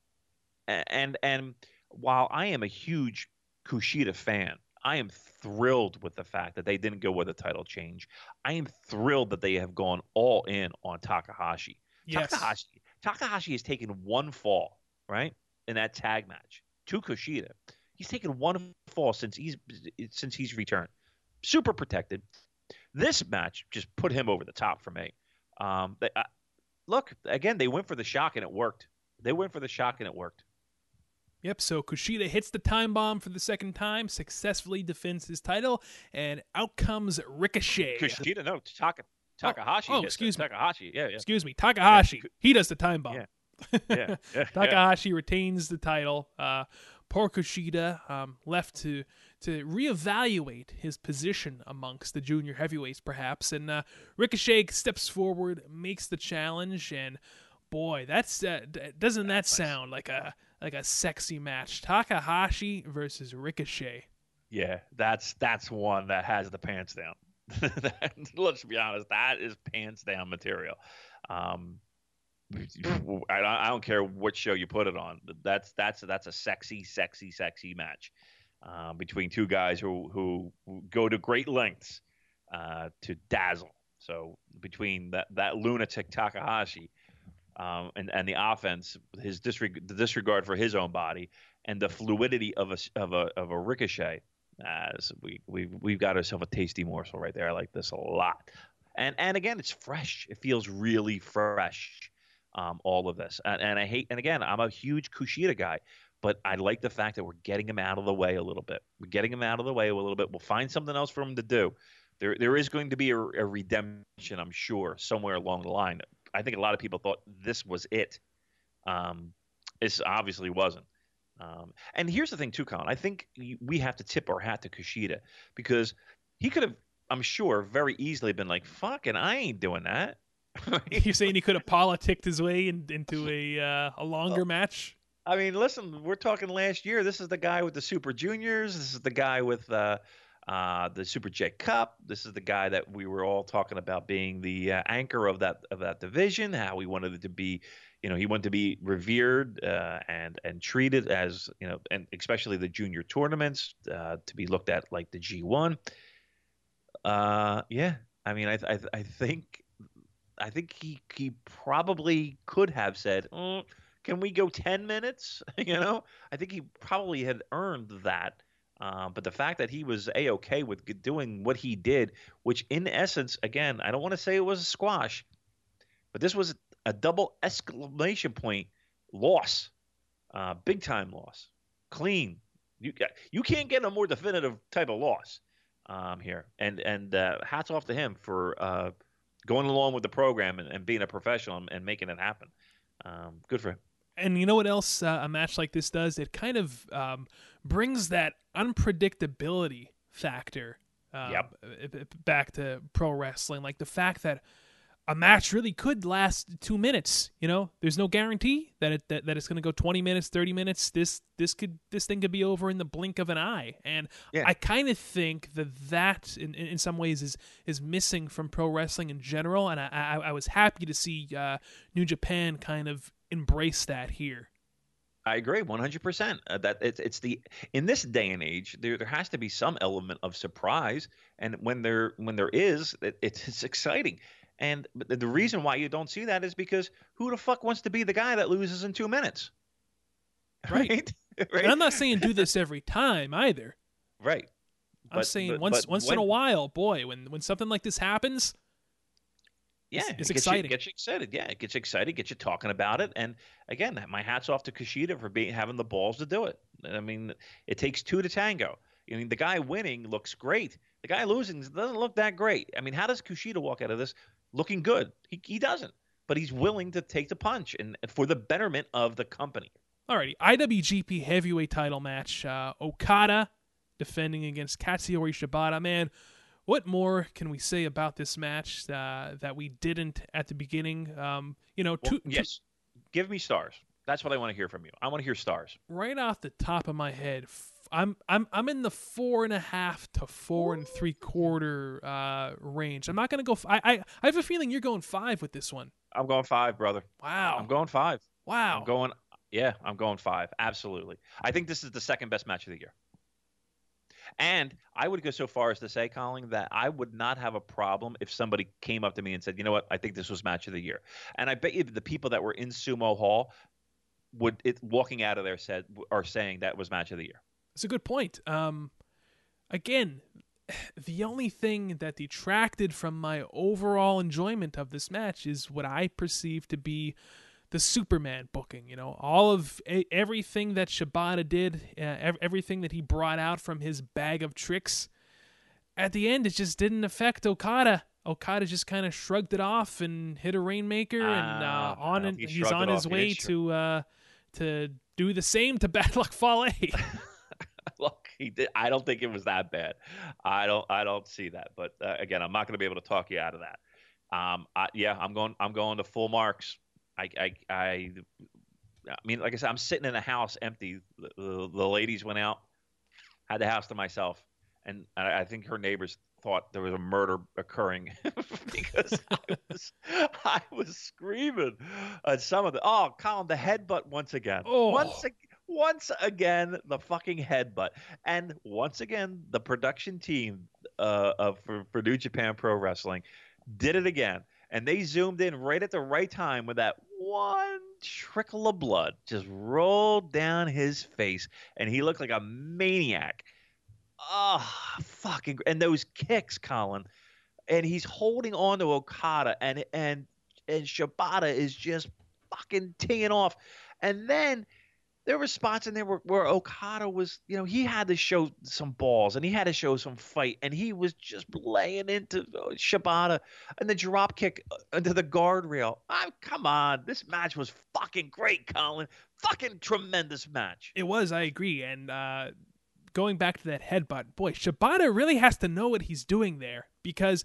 and and while I am a huge Kushida fan, I am thrilled with the fact that they didn't go with a title change. I am thrilled that they have gone all in on Takahashi. Yes. Takahashi Takahashi has taken one fall, right, in that tag match to Kushida. He's taken one fall since he's since he's returned. Super protected. This match just put him over the top for me. Um, they, uh, look again, they went for the shock and it worked. They went for the shock and it worked. Yep, so Kushida hits the time bomb for the second time, successfully defends his title, and out comes Ricochet. Kushida, no, Taka, Takahashi. Oh, hit excuse me. Takahashi, yeah, yeah. Excuse me, Takahashi. Yeah. He does the time bomb. Yeah. yeah, yeah, yeah. Takahashi retains the title. Uh, poor Kushida um, left to to reevaluate his position amongst the junior heavyweights, perhaps. And uh, Ricochet steps forward, makes the challenge, and boy, that's uh, d- doesn't that sound like a like a sexy match? Takahashi versus Ricochet. Yeah, that's that's one that has the pants down. Let's be honest, that is pants down material. Um, I, don't- care what show you put it on. That's that's that's a sexy, sexy, sexy match uh, between two guys who who go to great lengths uh, to dazzle. So between that that lunatic Takahashi um, and and the offense, his disreg- the disregard for his own body, and the fluidity of a of a of a ricochet. As we we we've got ourselves a tasty morsel right there. I like this a lot. And and again, it's fresh. It feels really fresh. Um, all of this, and, and I hate. And again, I'm a huge Kushida guy, but I like the fact that we're getting him out of the way a little bit. We're getting him out of the way a little bit. We'll find something else for him to do. There there is going to be a, a redemption, I'm sure, somewhere along the line. I think a lot of people thought this was it. Um, it obviously wasn't. Um, and here's the thing, too, Colin. I think we have to tip our hat to Kushida because he could have, I'm sure, very easily been like, "Fucking, I ain't doing that." You're saying he could have politicked his way in, into a uh, a longer match? I mean, listen, we're talking last year. This is the guy with the Super Juniors. This is the guy with uh, uh, the Super J Cup. This is the guy that we were all talking about being the uh, anchor of that of that division. How he wanted it to be, you know, he wanted to be revered uh, and and treated as you know, and especially the junior tournaments uh, to be looked at like the G one. Uh, yeah, I mean, I I, I think I think he he probably could have said. "Mm, can we go 10 minutes? you know, I think he probably had earned that. Uh, but the fact that he was a okay with doing what he did, which in essence, again, I don't want to say it was a squash, but this was a double exclamation point loss, uh, big time loss, clean. You you can't get a more definitive type of loss um, here, and and uh, hats off to him for uh, going along with the program and, and being a professional and, and making it happen. Um, good for him. And you know what else uh, a match like this does? It kind of um, brings that unpredictability factor um, Yep. back to pro wrestling. Like the fact that a match really could last two minutes. You know, there's no guarantee that it that, that it's going to go 20 minutes, 30 minutes. This this could this thing could be over in the blink of an eye. And Yeah. I kind of think that that in, in in some ways is is missing from pro wrestling in general. And I I, I was happy to see uh, New Japan kind of embrace that here. I agree, one hundred percent. Uh, That it's it's the in this day and age, there there has to be some element of surprise, and when there when there is, it, it's, it's exciting. And the- the reason why you don't see that is because who the fuck wants to be the guy that loses in two minutes? Right. right. right? And I'm not saying do this every time either. Right. I'm But- saying but- once but once in a while, boy, when when something like this happens, Yeah, It's- it it's gets exciting. You, gets you excited. Yeah, it gets you excited, gets you talking about it. And again, my hats off to Kushida for being having the balls to do it. I mean, it takes two to tango. I mean, the guy winning looks great. The guy losing doesn't look that great. I mean, how does Kushida walk out of this looking good? He, he doesn't. But he's willing to take the punch and for the betterment of the company. Alrighty, IWGP Heavyweight Title match. Uh, Okada defending against Katsuyori Shibata. Man, what more can we say about this match uh, that we didn't at the beginning? Um, you know, Well, two, yes, give me stars. That's what I want to hear from you. I want to hear stars. right off the top of my head, I'm I'm I'm in the four and a half to four and three quarter uh, range. I'm not gonna go. F- I, I I have a feeling you're going five with this one. I'm going five, brother. Wow. I'm going five. wow. I'm going. Yeah, I'm going five. Absolutely. I think this is the second best match of the year. And I would go so far as to say, Colin, that I would not have a problem if somebody came up to me and said, "You know what? I think this was match of the year." And I bet you the people that were in Sumo Hall would, it, walking out of there, said are saying that was match of the year. It's a good point. Um, again, the only thing that detracted from my overall enjoyment of this match is what I perceive to be the Superman booking. You know, all of everything that Shibata did, uh, everything that he brought out from his bag of tricks. At the end, it just didn't affect Okada. Okada just kind of shrugged it off and hit a rainmaker, and uh, Ah, on don't and he's on his. Way to uh, to do the same to Bad Luck Fale. He did. I don't think it was that bad. I don't. I don't see that. But uh, again, I'm not going to be able to talk you out of that. Um, I, yeah, I'm going. I'm going to full marks. I, I, I, I mean, like I said, I'm sitting in a house empty. The, the, the ladies went out, had the house to myself, and I, I think her neighbors thought there was a murder occurring because I was, I was screaming at some of the. Oh, Colin, the headbutt once again. Oh. Once again. Once again, the fucking headbutt, and once again, the production team uh, of for, for New Japan Pro Wrestling did it again, and they zoomed in right at the right time with that one trickle of blood just rolled down his face, and he looked like a maniac. Oh, fucking! And those kicks, Colin, and he's holding on to Okada, and and and Shibata is just fucking teeing off, and then there were spots in there where, where Okada was, you know, he had to show some balls and he had to show some fight, and he was just laying into uh, Shibata and the drop kick uh, into the guardrail. I come on, this match was fucking great, Colin. Fucking tremendous match. It was, I agree. And uh, going back to that headbutt, boy, Shibata really has to know what he's doing there because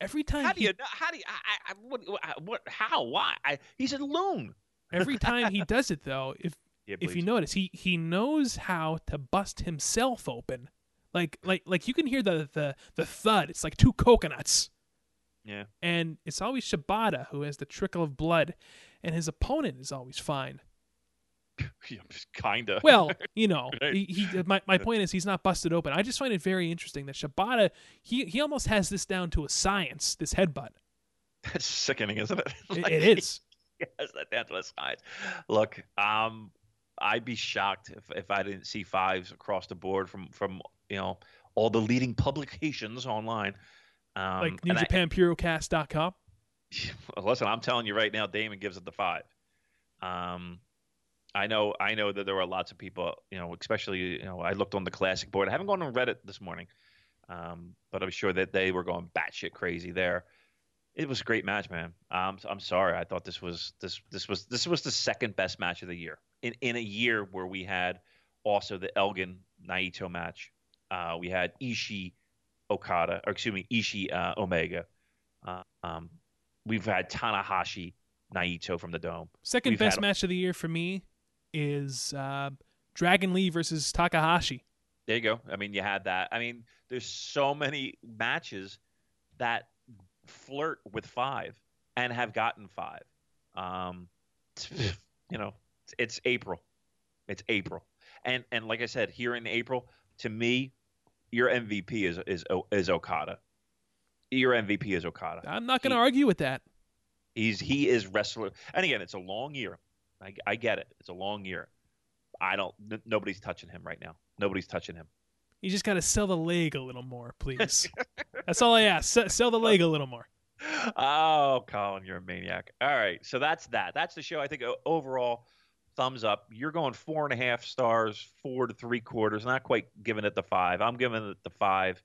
every time How do he, you know? How do you? I, I, what, what? How? Why? I, he's a loon. every time he does it though, if Yeah, if you notice, he he knows how to bust himself open. Like like like you can hear the the the thud. It's like two coconuts. Yeah. And it's always Shibata who has the trickle of blood, and his opponent is always fine. Yeah, kinda. Well, you know, Right. he, he my, my point is he's not busted open. I just find it very interesting that Shibata he he almost has this down to a science. This headbutt, That's sickening, isn't it? it, Like, it is. Yes, that down to the sides. Look, um, I'd be shocked if, if I didn't see fives across the board from from you know all the leading publications online. Um, Like and I- NewJapanPurocast.com. listen, I'm telling you right now, Damon gives it the five. Um, I know, I know that there were lots of people, you know, especially, you know, I looked on the classic board. I haven't gone on Reddit this morning, um, but I'm sure that they were going batshit crazy there. It was a great match, man. Um, I'm sorry, I thought this was this this was this was the second best match of the year in in a year where we had also the Elgin Naito match. Uh, we had Ishii Okada, or excuse me, Ishii uh, Omega. Uh, um, we've had Tanahashi Naito from the Dome. 2nd We've best had- match of the year for me is uh, Dragon Lee versus Takahashi. There you go. I mean, you had that. I mean, there's so many matches that flirt with five and have gotten five. Um, you know, it's April. It's April, and and like I said, here in April, to me, your MVP is is is Okada. Your MVP is Okada. I'm not going to argue with that. He's he is wrestler, and again, it's a long year. I, I get it. It's a long year. I don't. N- nobody's touching him right now. Nobody's touching him. You just got to sell the leg a little more, please. That's all I ask. S- sell the leg a little more. Oh, Colin, you're a maniac. All right, so that's that. That's the show. I think overall, thumbs up. You're going four and a half stars, four to three quarters. Not quite giving it the five. I'm giving it the five.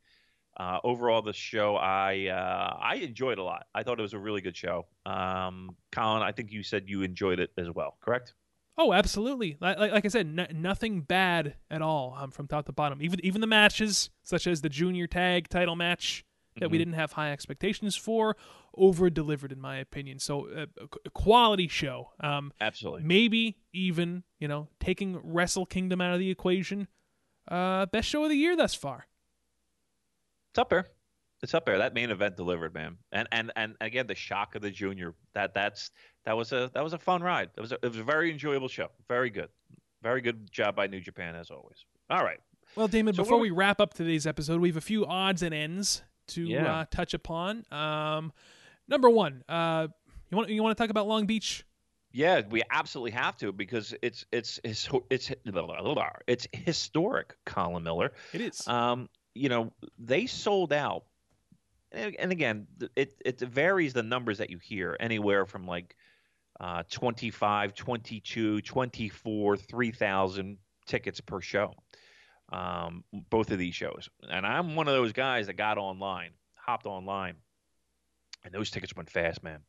Uh, overall, the show I uh, I enjoyed a lot. I thought it was a really good show. Um, Colin, I think you said you enjoyed it as well. Correct? Oh, absolutely. Like, like, I said, nothing bad at all um, from top to bottom. Even even the matches, such as the junior tag title match that we Mhm. didn't have high expectations for, over delivered in my opinion. So uh, a, quality show. Um, Absolutely. maybe even you know taking Wrestle Kingdom out of the equation, Uh, best show of the year thus far. It's up there. It's up there. That main event delivered, man. And and and again, the shock of the junior. That that's that was a that was a fun ride. It was a, it was a very enjoyable show. Very good. Very good job by New Japan as always. All right. Well, Damon, So before what- we wrap up today's episode, we have a few odds and ends to Yeah. uh, touch upon. Um, number one, uh, you want you want to talk about Long Beach? Yeah, we absolutely have to because it's it's it's it's it's historic, Colin Miller. It is. Um, you know, they sold out, and and again, it it varies the numbers that you hear, anywhere from like uh, 25, 22, 24, 3,000 tickets per show. Um, both of these shows, and I'm one of those guys that got online, hopped online, and those tickets went fast, man.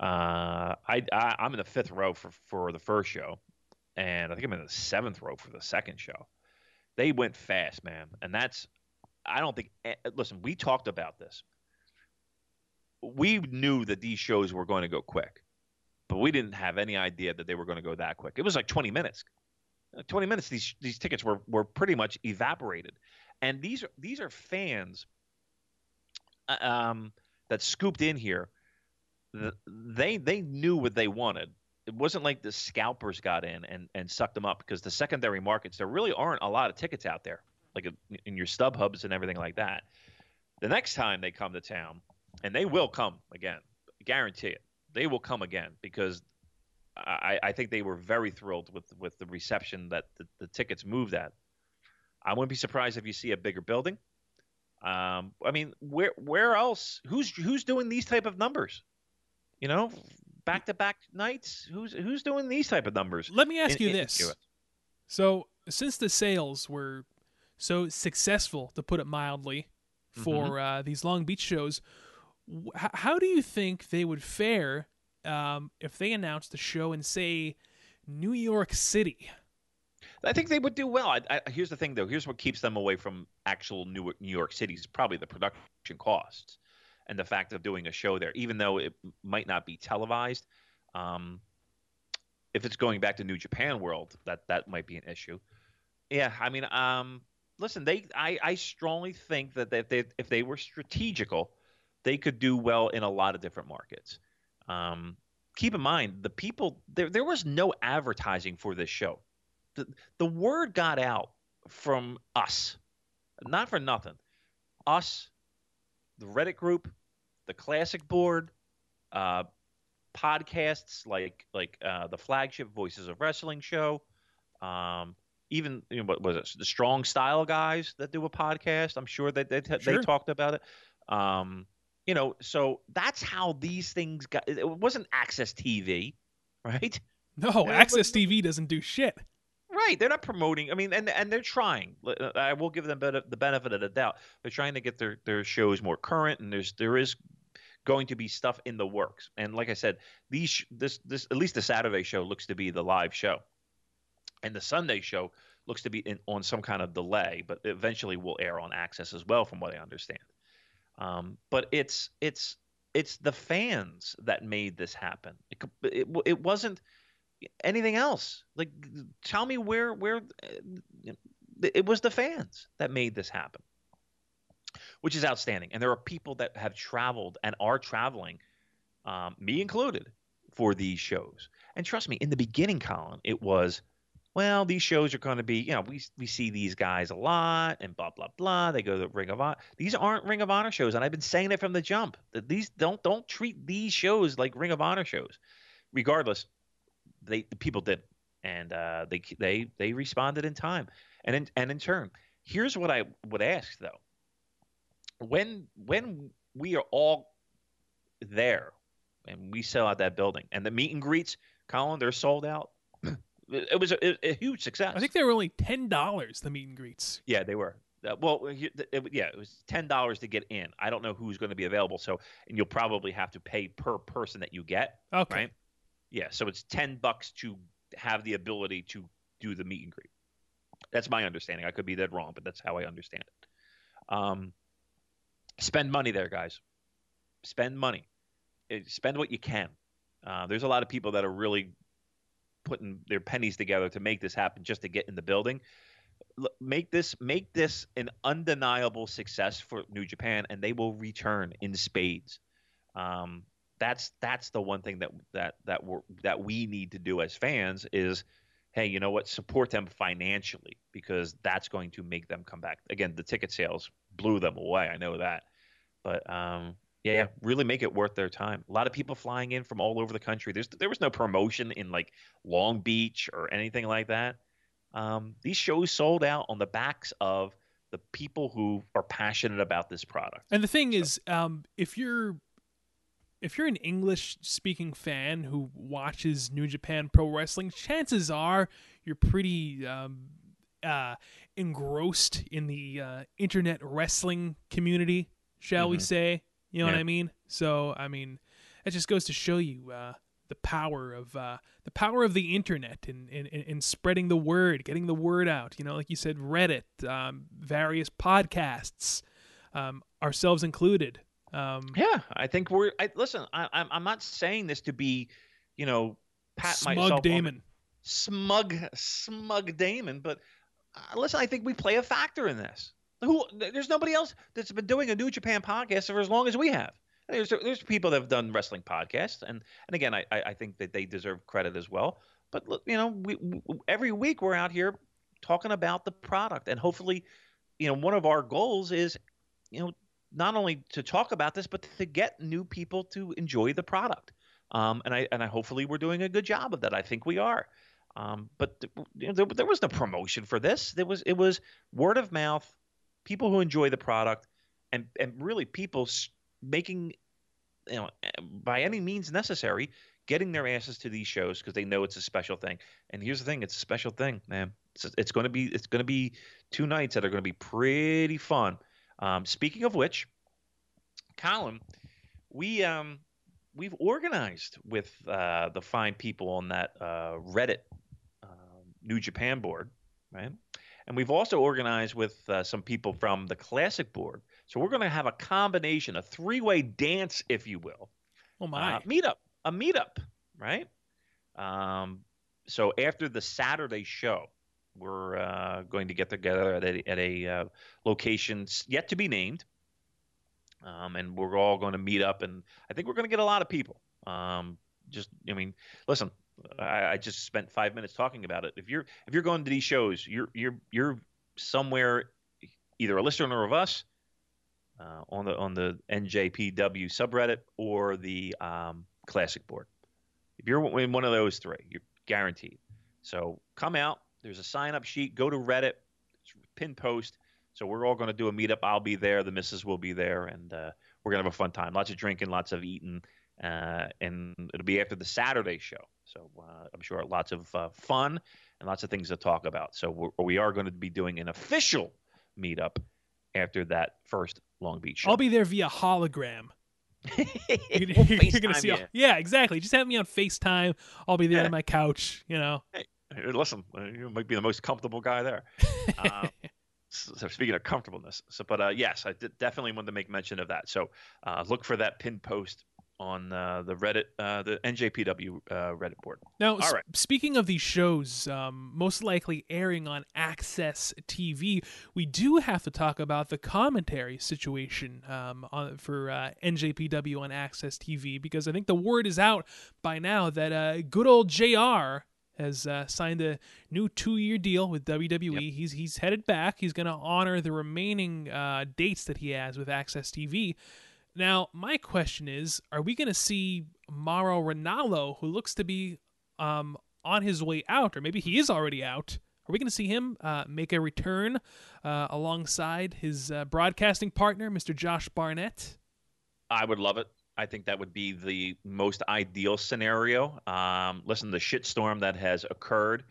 Uh, I, I I'm in the fifth row for for the first show, and I think I'm in the seventh row for the second show. They went fast, man, and that's I don't think. eh, Listen, we talked about this. We knew that these shows were going to go quick, but we didn't have any idea that they were going to go that quick. It was like 20 minutes. Uh, 20 minutes. These these tickets were were pretty much evaporated, and these are these are fans uh, um, that scooped in here. They they knew what they wanted. It wasn't like the scalpers got in and, and sucked them up because the secondary markets there really aren't a lot of tickets out there like in your stub hubs and everything like that. The next time they come to town, and they will come again, guarantee it, they will come again because I, I think they were very thrilled with with the reception that the, the tickets moved at. I wouldn't be surprised if you see a bigger building. Um, I mean, where where else? Who's who's doing these type of numbers? You know, back to back nights. Who's who's doing these type of numbers? Let me ask in- you in- this. So, since the sales were so successful, to put it mildly, for Mm-hmm. uh, these Long Beach shows, wh- how do you think they would fare um, if they announced the show in, say, New York City? I think they would do well. I, I, here's the thing, though. Here's what keeps them away from actual New, New York City is probably the production costs and the fact of doing a show there, even though it might not be televised. Um, if it's going back to New Japan World, that that might be an issue. Yeah, I mean, um, listen, they I, I strongly think that if they if they were strategical, they could do well in a lot of different markets. Um, keep in mind the people there there was no advertising for this show the, the word got out from us, not for nothing. Us, the Reddit group, the Classic Board, uh, podcasts like like uh, the flagship Voices of Wrestling show, um, even you know, what was it? The Strong Style guys that do a podcast. I'm sure that they, they, Sure. they talked about it. Um, you know, so that's how these things got. It wasn't AXS TV, right? No, AXS TV doesn't do shit. Right, they're not promoting. I mean, and and they're trying. Uh, I will give them the benefit of the doubt. They're trying to get their their shows more current, and there's there is going to be stuff in the works. And like I said, these this this at least the Saturday show looks to be the live show, and the Sunday show looks to be in, on some kind of delay, but eventually will air on AXS as well, from what I understand. Um, but it's it's it's the fans that made this happen. It it, it wasn't anything else. Like, tell me where where uh, it was the fans that made this happen, which is outstanding. And there are people that have traveled and are traveling, um, me included, for these shows. And trust me, in the beginning, Colin, it was. Well, these shows are going to be, you know, we we see these guys a lot, and blah blah blah. They go to Ring of Honor. These aren't Ring of Honor shows, and I've been saying it from the jump. That these don't don't treat these shows like Ring of Honor shows. Regardless, they the people did, and uh, they they they responded in time, and in and in turn, here's what I would ask though. When when we are all there, and we sell out that building, and the meet and greets, Colin, they're sold out. It it was a, a huge success. I think they were only ten dollars the meet and greets. Yeah, they were. Uh, well, you- it, yeah, it was ten dollars to get in. I don't know who's going to be available, so and you'll probably have to pay per person that you get, Okay. right? Yeah, so it's ten bucks to have the ability to do the meet and greet. That's my understanding. I could be dead wrong, but that's how I understand it. Um, spend money there, guys. Spend money. Spend what you can. Uh, there's a lot of people that are really putting their pennies together to make this happen just to get in the building. make this make this an undeniable success for New Japan, and they will return in spades. Um, that's that's the one thing that that that we that we need to do as fans is, hey, you know what? Support them financially because that's going to make them come back. Again, the ticket sales blew them away. I know that, but um, yeah, really make it worth their time. A lot of people flying in from all over the country. There's there was no promotion in like Long Beach or anything like that. Um, these shows sold out on the backs of the people who are passionate about this product. And the thing so. is, um, if you're if you're an English speaking fan who watches New Japan Pro Wrestling, chances are you're pretty um, uh, engrossed in the uh, internet wrestling community, shall mm-hmm. we say? You know yeah. what I mean? So, I mean, it just goes to show you uh, the power of uh, the power of the internet and in, in, in, spreading the word, getting the word out. You know, like you said, Reddit, um, various podcasts, um, ourselves included. Um, yeah, I think we're. I, listen, I, I'm I'm not saying this to be, you know, pat smug myself Damon, on, smug smug Damon, but uh, listen, I think we play a factor in this. Who? There's nobody else that's been doing a New Japan podcast for as long as we have. There's there's people that have done wrestling podcasts, and and again, I I think that they deserve credit as well. But look, you know, we, every week we're out here talking about the product, and hopefully, you know, one of our goals is, you know, not only to talk about this, but to get new people to enjoy the product. Um, and I and I hopefully we're doing a good job of that. I think we are. Um, but you know, there, there was no promotion for this. There was it was word of mouth, people who enjoy the product, and and really people making, you know, by any means necessary, getting their asses to these shows because they know it's a special thing. And here's the thing: it's a special thing, man. It's, it's going to be it's going to be two nights that are going to be pretty fun. Um, speaking of which, Colin, we um, we've organized with uh, the fine people on that uh, Reddit uh, New Japan board, right? And we've also organized with uh, some people from the Classic board. So we're going to have a combination, a three-way dance, if you will. Oh my! Uh, meetup, a meetup, right? Um, so after the Saturday show, we're uh, going to get together at a, at a uh, location yet to be named, um, and we're all going to meet up. And I think we're going to get a lot of people. Um, just, I mean, listen, I, I, just spent five minutes talking about it. If you're if you're going to these shows, you're you're you're somewhere, either a listener of us uh, on the on the NJPW subreddit or the um, Classic board. If you're in one of those three, you're guaranteed. So come out, there's a sign up sheet. Go to Reddit, pin post. So we're all going to do a meetup. I'll be there. The missus will be there, and uh, we're to have a fun time. Lots of drinking, lots of eating, uh, and it'll be after the Saturday show. So uh, I'm sure lots of uh, fun and lots of things to talk about. So we're, we are going to be doing an official meetup after that first Long Beach show. I'll be there via hologram. you're, we'll you're gonna see, all, yeah, exactly. Just have me on Facetime. I'll be there yeah. on my couch. You know. Hey, listen, uh, you might be the most comfortable guy there. Uh, so speaking of comfortableness, so but uh, yes, I definitely wanted to make mention of that. So uh, look for that pin post on uh, the Reddit, uh, the NJPW uh, Reddit board. Now, s- speaking of these shows, um, most likely airing on AXS TV, we do have to talk about the commentary situation um, on, for uh, NJPW on AXS TV because I think the word is out by now that uh, good old JR has uh, signed a new two-year deal with WWE. Yep. He's he's headed back. He's going to honor the remaining uh, dates that he has with AXS TV. Now, my question is: Are we going to see Mauro Ranallo, who looks to be um, on his way out, or maybe he is already out? Are we going to see him uh, make a return uh, alongside his uh, broadcasting partner, Mr. Josh Barnett? I would love it. I think that would be the most ideal scenario. Um, listen, to the shitstorm that has occurred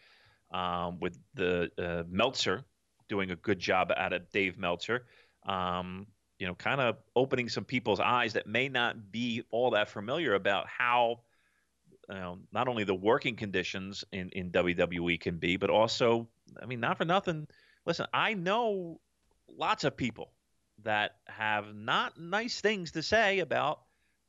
um, with the uh, Meltzer doing a good job at it, Dave Meltzer. Um, you know, kind of opening some people's eyes that may not be all that familiar about how, you know, not only the working conditions in, in WWE can be, but also, I mean, not for nothing. Listen, I know lots of people that have not nice things to say about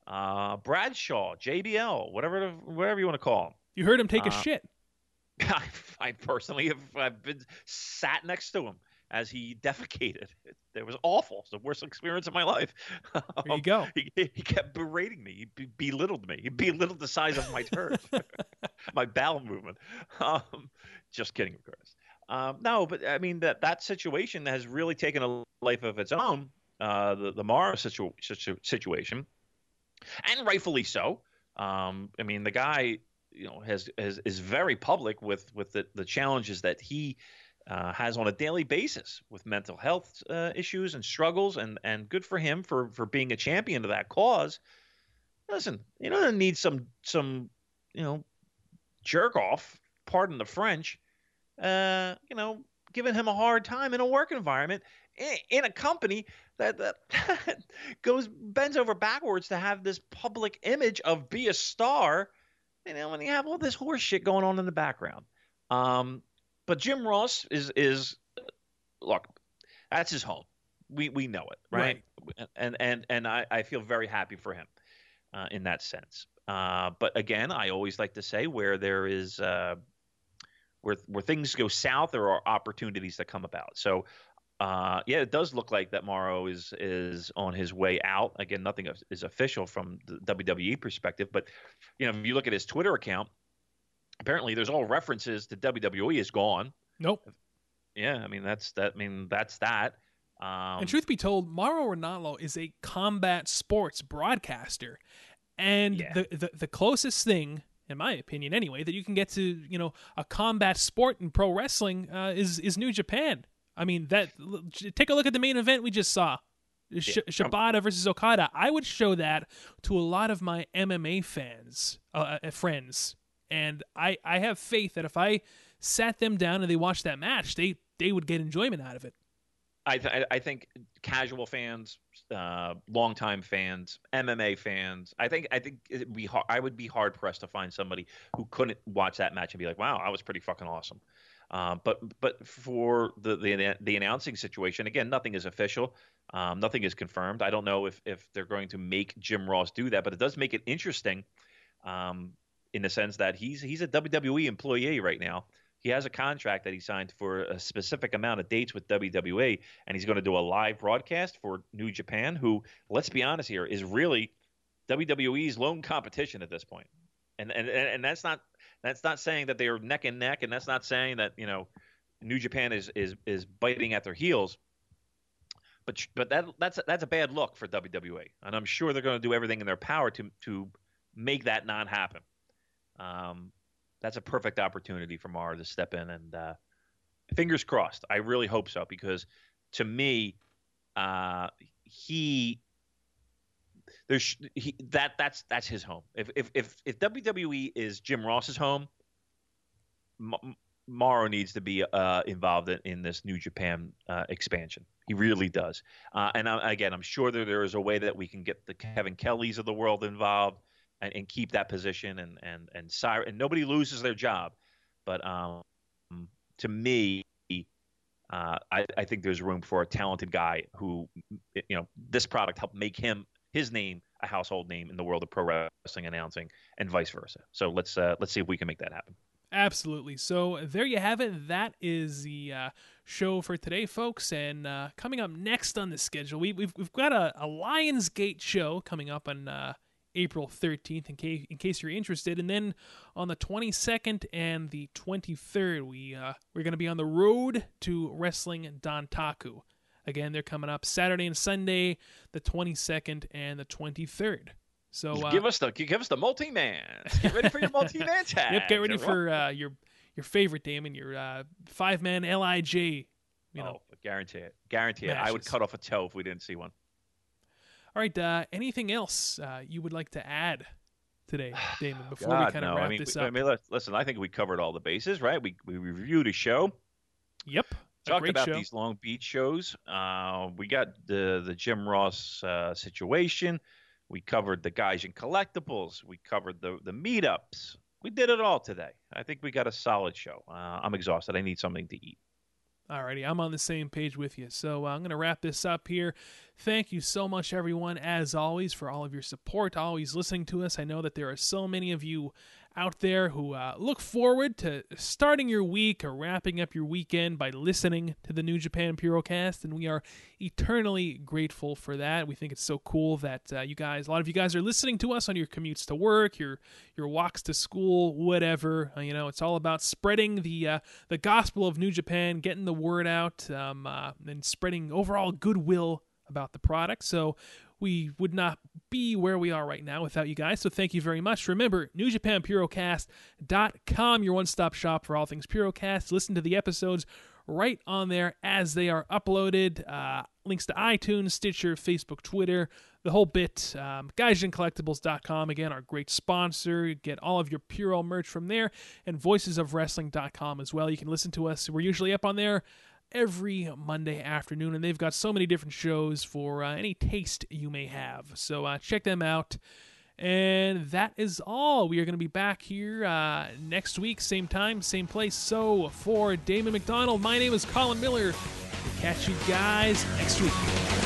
uh, Bradshaw, JBL, whatever whatever you want to call him. You heard him take uh, a shit. I, I personally have I've been sat next to him as he defecated. It, was awful. It's the worst experience of my life. There you go. He, he kept berating me. He be- belittled me. He belittled the size of my turd, my bowel movement. Um, just kidding, of course. Um, no, but I mean that that situation has really taken a life of its own. Uh, the the Mauro situ- situ- situation, and rightfully so. Um, I mean, the guy, you know, has, has is very public with with the, the challenges that he uh, has on a daily basis with mental health uh, issues and struggles, and and good for him for for being a champion of that cause. Listen, you don't need some some you know jerk off, pardon the French, uh, you know, giving him a hard time in a work environment in, in a company that, that goes bends over backwards to have this public image of be a star. You know, when you have all this horse shit going on in the background. Um, but Jim Ross is is look, that's his home. We we know it, right? right. And and and I, I feel very happy for him uh, in that sense. Uh, but again, I always like to say where there is uh, where where things go south, there are opportunities that come about. So uh, yeah, it does look like that Mauro is is on his way out. Again, nothing is official from the WWE perspective, but you know, if you look at his Twitter account, apparently there's all references to WWE is gone. Nope. Yeah, I mean that's that. I mean that's that. Um, and truth be told, Mauro Ranallo is a combat sports broadcaster, and yeah. the, the the closest thing in my opinion anyway that you can get to you know a combat sport in pro wrestling uh, is is new japan I mean, that take a look at the main event we just saw. Sh- yeah. Shibata versus Okada. I would show that to a lot of my MMA fans, uh, uh, friends, and I I have faith that if I sat them down and they watched that match, they they would get enjoyment out of it. I th- I think casual fans, uh, longtime fans, MMA fans. I think I think be hard, I would be hard pressed to find somebody who couldn't watch that match and be like, "Wow, I was pretty fucking awesome." Uh, but but for the, the the announcing situation, again, nothing is official. Um, nothing is confirmed. I don't know if if they're going to make Jim Ross do that, but it does make it interesting, um, in the sense that he's he's a WWE employee right now. He has a contract that he signed for a specific amount of dates with WWE, and he's going to do a live broadcast for New Japan, who, let's be honest here, is really WWE's lone competition at this point. And and and that's not that's not saying that they are neck and neck, and that's not saying that you know New Japan is is is biting at their heels. But but that that's that's a bad look for WWE, and I'm sure they're going to do everything in their power to to make that not happen. Um, that's a perfect opportunity for Mauro to step in, and uh, fingers crossed. I really hope so because to me, uh, he there's he, that that's that's his home. If if if if WWE is Jim Ross's home, M- needs to be uh, involved in, in, this New Japan uh, expansion. He really does. Uh, and I, again, I'm sure that there is a way that we can get the Kevin Kellys of the world involved and, and keep that position and and and Cyrus, and nobody loses their job. But um, to me, uh, I, I, think there's room for a talented guy who, you know, this product helped make him his name a household name in the world of pro wrestling announcing, and vice versa. So let's uh, let's see if we can make that happen. Absolutely. So there you have it. That is the uh, show for today, folks. And uh, coming up next on the schedule, we, have we've, we've got a, a Lionsgate show coming up on uh, April 13th, in case in case you're interested. And then on the 22nd and the 23rd, we uh, we're going to be on the road to Wrestling Dontaku. Again, they're coming up Saturday and Sunday, the 22nd and the 23rd. So uh, give us the give us the multi man. Get ready for your multi man tag. Yep, get ready for uh, your your favorite Damon, your uh, five man Lij. You know, oh, guarantee it, guarantee matches. it. I would cut off a toe if we didn't see one. All right. Uh, anything else uh, you would like to add today, Damon? Before God, we kind of no. wrap I mean, this up. I mean, listen. I think we covered all the bases, right? We we reviewed a show. Yep talked about show. these Long Beach shows. Uh, we got the the Jim Ross uh, situation. We covered the Gaijin Collectibles. We covered the the meetups. We did it all today. I think we got a solid show. Uh, I'm exhausted. I need something to eat. Alrighty, I'm on the same page with you. So uh, I'm going to wrap this up here. Thank you so much, everyone, as always, for all of your support, always listening to us. I know that there are so many of you out there who uh, look forward to starting your week or wrapping up your weekend by listening to the New Japan Purocast, and we are eternally grateful for that. We think it's so cool that uh, you guys, a lot of you guys, are listening to us on your commutes to work, your your walks to school, whatever. Uh, you know, it's all about spreading the uh, the gospel of New Japan, getting the word out, um, uh, and spreading overall goodwill about the product. So we would not be where we are right now without you guys. So thank you very much. Remember, NewJapanPurocast.com, your one stop shop for all things Purocast. Listen to the episodes right on there as they are uploaded. Uh, links to iTunes, Stitcher, Facebook, Twitter, the whole bit. Um, GaijinCollectibles.com, again, our great sponsor. Get all of your Puro merch from there, and VoicesOfWrestling.com as well. You can listen to us. We're usually up on there every Monday afternoon, and they've got so many different shows for uh, any taste you may have. So uh, check them out. And that is all. We are going to be back here uh, next week, same time, same place. So for Damon McDonald, my name is Colin Miller. We'll catch you guys next week.